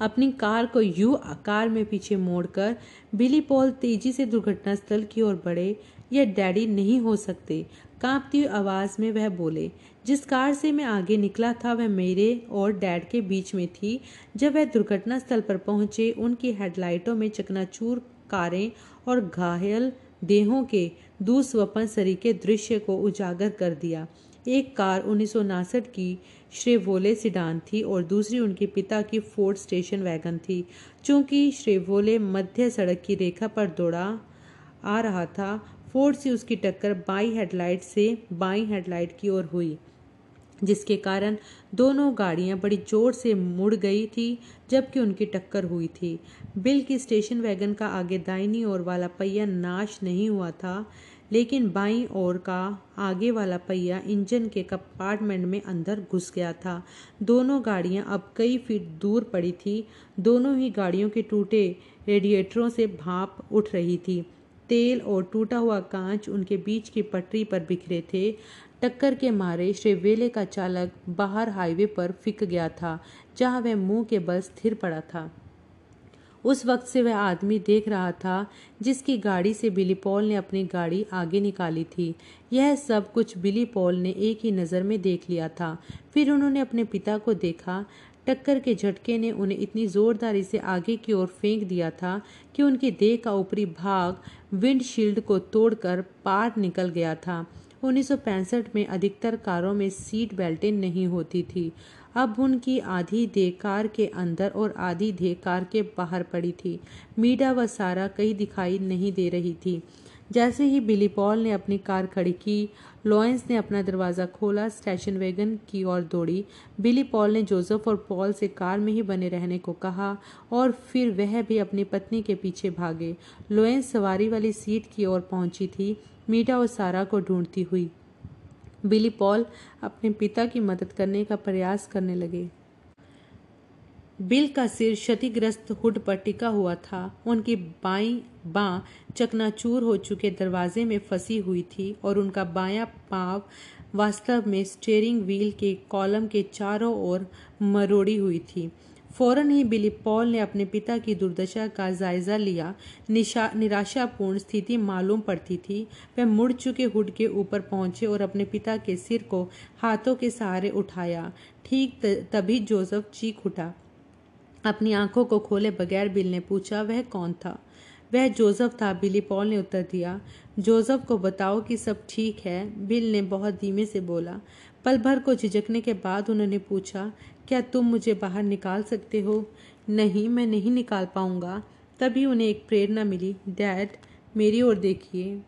अपनी कार को यू आकार में पीछे मोड़कर, बिली पॉल तेज़ी से दुर्घटनास्थल की ओर बढ़े, यह डैडी नहीं हो सकते, कांपती हुई आवाज़ में वह बोले। जिस कार से मैं आगे निकला था, वह मेरे और डैड के बीच में थी। जब वह दुर्घटना स्थल पर पहुँचे, उनकी हेडलाइटों में चकनाचूर कारें और घायल देहों के दुस्वपन सरीके दृश्य को उजागर कर दिया। एक कार उन्नीस की श्रेवोले सिडान थी और दूसरी उनके पिता की फोर्ड स्टेशन वैगन थी। चूँकि श्रेवोले मध्य सड़क की रेखा पर दौड़ा आ रहा था, फोर्ड से उसकी टक्कर बाई हेडलाइट से बाई हेडलाइट की ओर हुई, जिसके कारण दोनों गाड़ियाँ बड़ी ज़ोर से मुड़ गई थी, जबकि उनकी टक्कर हुई थी। बिल की स्टेशन वैगन का आगे दाहिनी ओर वाला पहिया नाश नहीं हुआ था लेकिन बाईं ओर का आगे वाला पहिया इंजन के कंपार्टमेंट में अंदर घुस गया था। दोनों गाड़ियाँ अब कई फीट दूर पड़ी थी। दोनों ही गाड़ियों के टूटे रेडिएटरों से भाप उठ रही थी। तेल और टूटा हुआ कांच उनके बीच की पटरी पर बिखरे थे। टक्कर के मारे श्रीवेले का चालक बाहर हाईवे पर फिक गया था, जहाँ वह मुँह के बल स्थिर पड़ा था। उस वक्त से वह आदमी देख रहा था, जिसकी गाड़ी से बिली पॉल ने अपनी गाड़ी आगे निकाली थी। यह सब कुछ बिली पॉल ने एक ही नज़र में देख लिया था। फिर उन्होंने अपने पिता को देखा। टक्कर के झटके ने उन्हें इतनी जोरदारी से आगे की ओर फेंक दिया था कि उनकी देह का ऊपरी भाग विंडशील्ड को तोड़कर पार निकल गया था। 1965 में अधिकतर कारों में सीट बेल्टें नहीं होती थी। अब उनकी आधी देह कार के अंदर और आधी देह कार के बाहर पड़ी थी। मीडा व सारा कहीं दिखाई नहीं दे रही थी। जैसे ही बिली पॉल ने अपनी कार खड़ी की, लॉयंस ने अपना दरवाज़ा खोला, स्टेशन वैगन की ओर दौड़ी। बिली पॉल ने जोसेफ और पॉल से कार में ही बने रहने को कहा और फिर वह भी अपनी पत्नी के पीछे भागे। लॉयंस सवारी वाली सीट की ओर पहुँची थी। मीडा और सारा को ढूंढती हुई बिली पॉल अपने पिता की मदद करने का प्रयास करने लगे। बिल का सिर क्षतिग्रस्त हुड पर टिका हुआ था। उनकी बाई बाँ चकनाचूर हो चुके दरवाजे में फंसी हुई थी और उनका बायां पाव वास्तव में स्टेयरिंग व्हील के कॉलम के चारों ओर मरोड़ी हुई थी। फ़ौरन ही बिली पॉल ने अपने पिता की दुर्दशा का जायजा लिया। निराशापूर्ण स्थिति मालूम पड़ती थी। वह मुड़ चुके हुड के ऊपर पहुँचे और अपने पिता के सिर को हाथों के सहारे उठाया। ठीक तभी जोसेफ चीख उठा। अपनी आँखों को खोले बगैर बिल ने पूछा, वह कौन था? वह जोसेफ था, बिली पॉल ने उत्तर दिया। जोसेफ को बताओ कि सब ठीक है, बिल ने बहुत धीमे से बोला। पल भर को झिझकने के बाद उन्होंने पूछा, क्या तुम मुझे बाहर निकाल सकते हो? नहीं, मैं नहीं निकाल पाऊँगा। तभी उन्हें एक प्रेरणा मिली, डैड, मेरी ओर देखिए।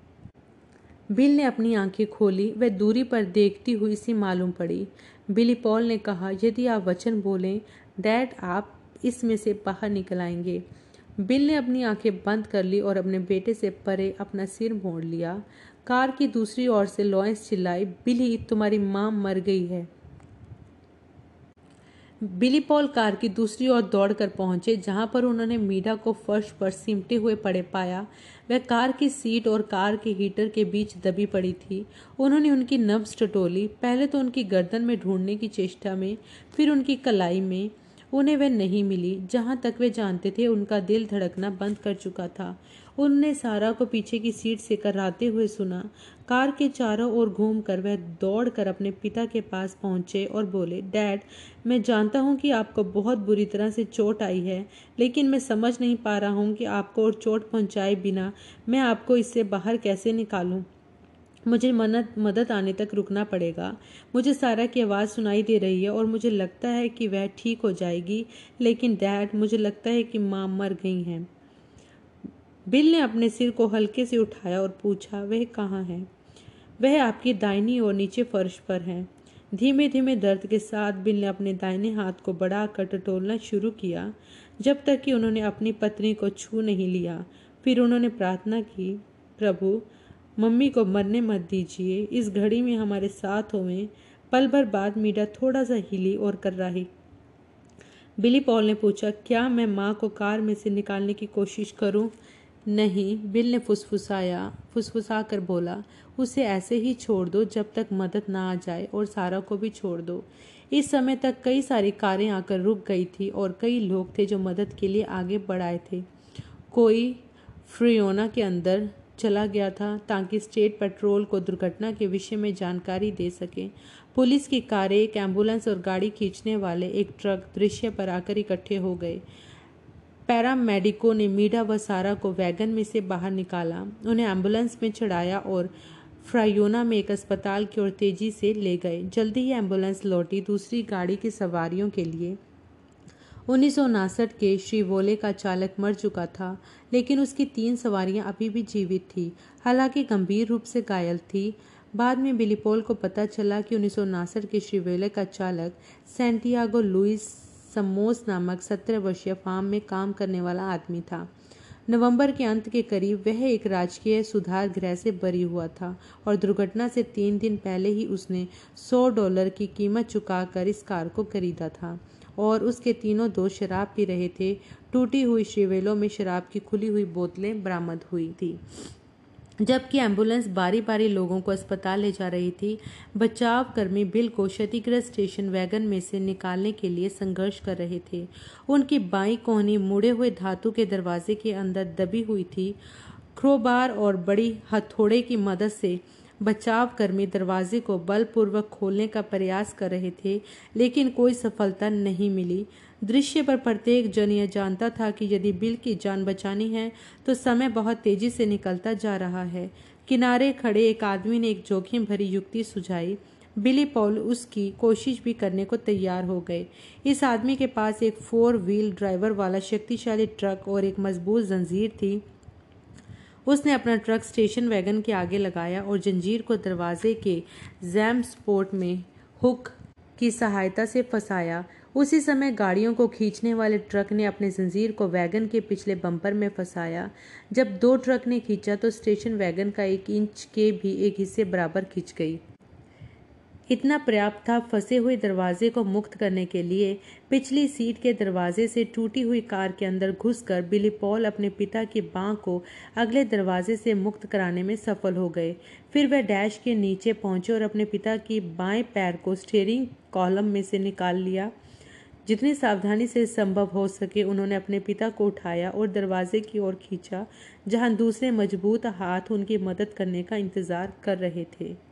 बिल ने अपनी आँखें खोली, वह दूरी पर देखती हुई सी मालूम पड़ी। बिली पॉल ने कहा, यदि आप वचन बोलें, डैड, आप इसमें से बाहर निकल आएँगे। बिल ने अपनी आँखें बंद कर ली और अपने बेटे से परे अपना सिर मोड़ लिया। कार की दूसरी ओर से लॉयंस चिल्लाई, बिली, तुम्हारी माँ मर गई है। बिली पॉल कार की दूसरी ओर दौड़कर पहुँचे, जहाँ पर उन्होंने मीडा को फर्श पर सिमटे हुए पड़े पाया। वह कार की सीट और कार के हीटर के बीच दबी पड़ी थी। उन्होंने उनकी नब्ज टटोली, पहले तो उनकी गर्दन में ढूँढने की चेष्टा में, फिर उनकी कलाई में। उन्हें वह नहीं मिली, जहाँ तक वे जानते थे, उनका दिल धड़कना बंद कर चुका था। उनने सारा को पीछे की सीट से कराते हुए सुना। कार के चारों ओर घूमकर वह दौड़कर अपने पिता के पास पहुँचे और बोले, डैड, मैं जानता हूँ कि आपको बहुत बुरी तरह से चोट आई है, लेकिन मैं समझ नहीं पा रहा हूँ कि आपको और चोट पहुँचाए बिना मैं आपको इससे बाहर कैसे निकालूं। मुझे मदद मदद आने तक रुकना पड़ेगा। मुझे सारा की आवाज़ सुनाई दे रही है और मुझे लगता है कि वह ठीक हो जाएगी, लेकिन डैड, मुझे लगता है कि माँ मर गई हैं। बिल ने अपने सिर को हल्के से उठाया और पूछा, वह कहाँ है? वह आपकी दाहिनी और नीचे फर्श पर है। धीमे धीमे दर्द के साथ बिल ने अपने दाहिने हाथ को बढ़ाकर टटोलना शुरू किया, जब तक कि उन्होंने अपनी पत्नी को छू नहीं लिया। फिर उन्होंने प्रार्थना की, प्रभु, मम्मी को मरने मत दीजिए। इस घड़ी में हमारे साथ होवे पल भर बाद मीडा थोड़ा सा हिली और कर रही बिली पॉल ने पूछा, क्या मैं माँ को कार में से निकालने की कोशिश करूँ? नहीं, बिल ने फुसफुसाया फुसफुसा कर बोला, उसे ऐसे ही छोड़ दो जब तक मदद ना आ जाए और सारा को भी छोड़ दो। इस समय तक कई सारी कारें आकर रुक गई थी और कई लोग थे जो मदद के लिए आगे बढ़ाए थे। कोई फ्रियोना के अंदर चला गया था ताकि स्टेट पेट्रोल को दुर्घटना के विषय में जानकारी दे सके। पुलिस की कारें, एक एंबुलेंस और गाड़ी खींचने वाले एक ट्रक दृश्य पर आकर इकट्ठे हो गए। पैरामेडिको ने मीडा व सारा को वैगन में से बाहर निकाला, उन्हें एंबुलेंस में चढ़ाया और फ्रायोना में एक अस्पताल की ओर तेज़ी से ले गए। जल्दी ही एंबुलेंस लौटी दूसरी गाड़ी की सवारियों के लिए। उन्नीस के श्रीवोले का चालक मर चुका था, लेकिन उसकी तीन सवारियाँ अभी भी जीवित थी। हालाँकि गंभीर रूप से घायल थी। बाद में बिलीपोल को पता चला कि उन्नीस के श्रीवोले का चालक सेंटियागो लुइस समोस नामक सत्रह वर्षीय फार्म में काम करने वाला आदमी था। नवंबर के अंत के करीब वह एक राजकीय सुधार गृह से बरी हुआ था और दुर्घटना से तीन दिन पहले ही उसने 100 डॉलर की कीमत चुकाकर इस कार को खरीदा था और उसके तीनों दोस्त शराब पी रहे थे। टूटी हुई शिवेलों में शराब की खुली हुई बोतलें बरामद हुई थी। जबकि एंबुलेंस बारी बारी लोगों को अस्पताल ले जा रही थी। बचाव कर्मी बिल को क्षतिग्रस्त स्टेशन वैगन में से निकालने के लिए संघर्ष कर रहे थे। उनकी बाई कोहनी मुड़े हुए धातु के दरवाजे के अंदर दबी हुई थी। क्रोबार और बड़ी हथौड़े की मदद से बचाव कर्मी दरवाजे को बलपूर्वक खोलने का प्रयास कर रहे थे, लेकिन कोई सफलता नहीं मिली। दृश्य पर प्रत्येक जन यह जानता था कि यदि बिल की जान बचानी है तो समय बहुत तेज़ी से निकलता जा रहा है। किनारे खड़े एक आदमी ने एक जोखिम भरी युक्ति सुझाई। बिली पॉल उसकी कोशिश भी करने को तैयार हो गए। इस आदमी के पास एक फोर व्हील ड्राइवर वाला शक्तिशाली ट्रक और एक मज़बूत जंजीर थी। उसने अपना ट्रक स्टेशन वैगन के आगे लगाया और जंजीर को दरवाजे के जैम स्पोर्ट में हुक की सहायता से फंसाया। उसी समय गाड़ियों को खींचने वाले ट्रक ने अपने जंजीर को वैगन के पिछले बम्पर में फंसाया। जब दो ट्रक ने खींचा तो स्टेशन वैगन का एक इंच के भी एक हिस्से बराबर खींच गई। इतना पर्याप्त था फंसे हुए दरवाजे को मुक्त करने के लिए। पिछली सीट के दरवाजे से टूटी हुई कार के अंदर घुसकर बिली पॉल अपने पिता की बाँ को अगले दरवाजे से मुक्त कराने में सफल हो गए। फिर वह डैश के नीचे पहुँचे और अपने पिता की बाएँ पैर को स्टेयरिंग कॉलम में से निकाल लिया। जितनी सावधानी से संभव हो सके उन्होंने अपने पिता को उठाया और दरवाजे की ओर खींचा, जहाँ दूसरे मज़बूत हाथ उनकी मदद करने का इंतज़ार कर रहे थे।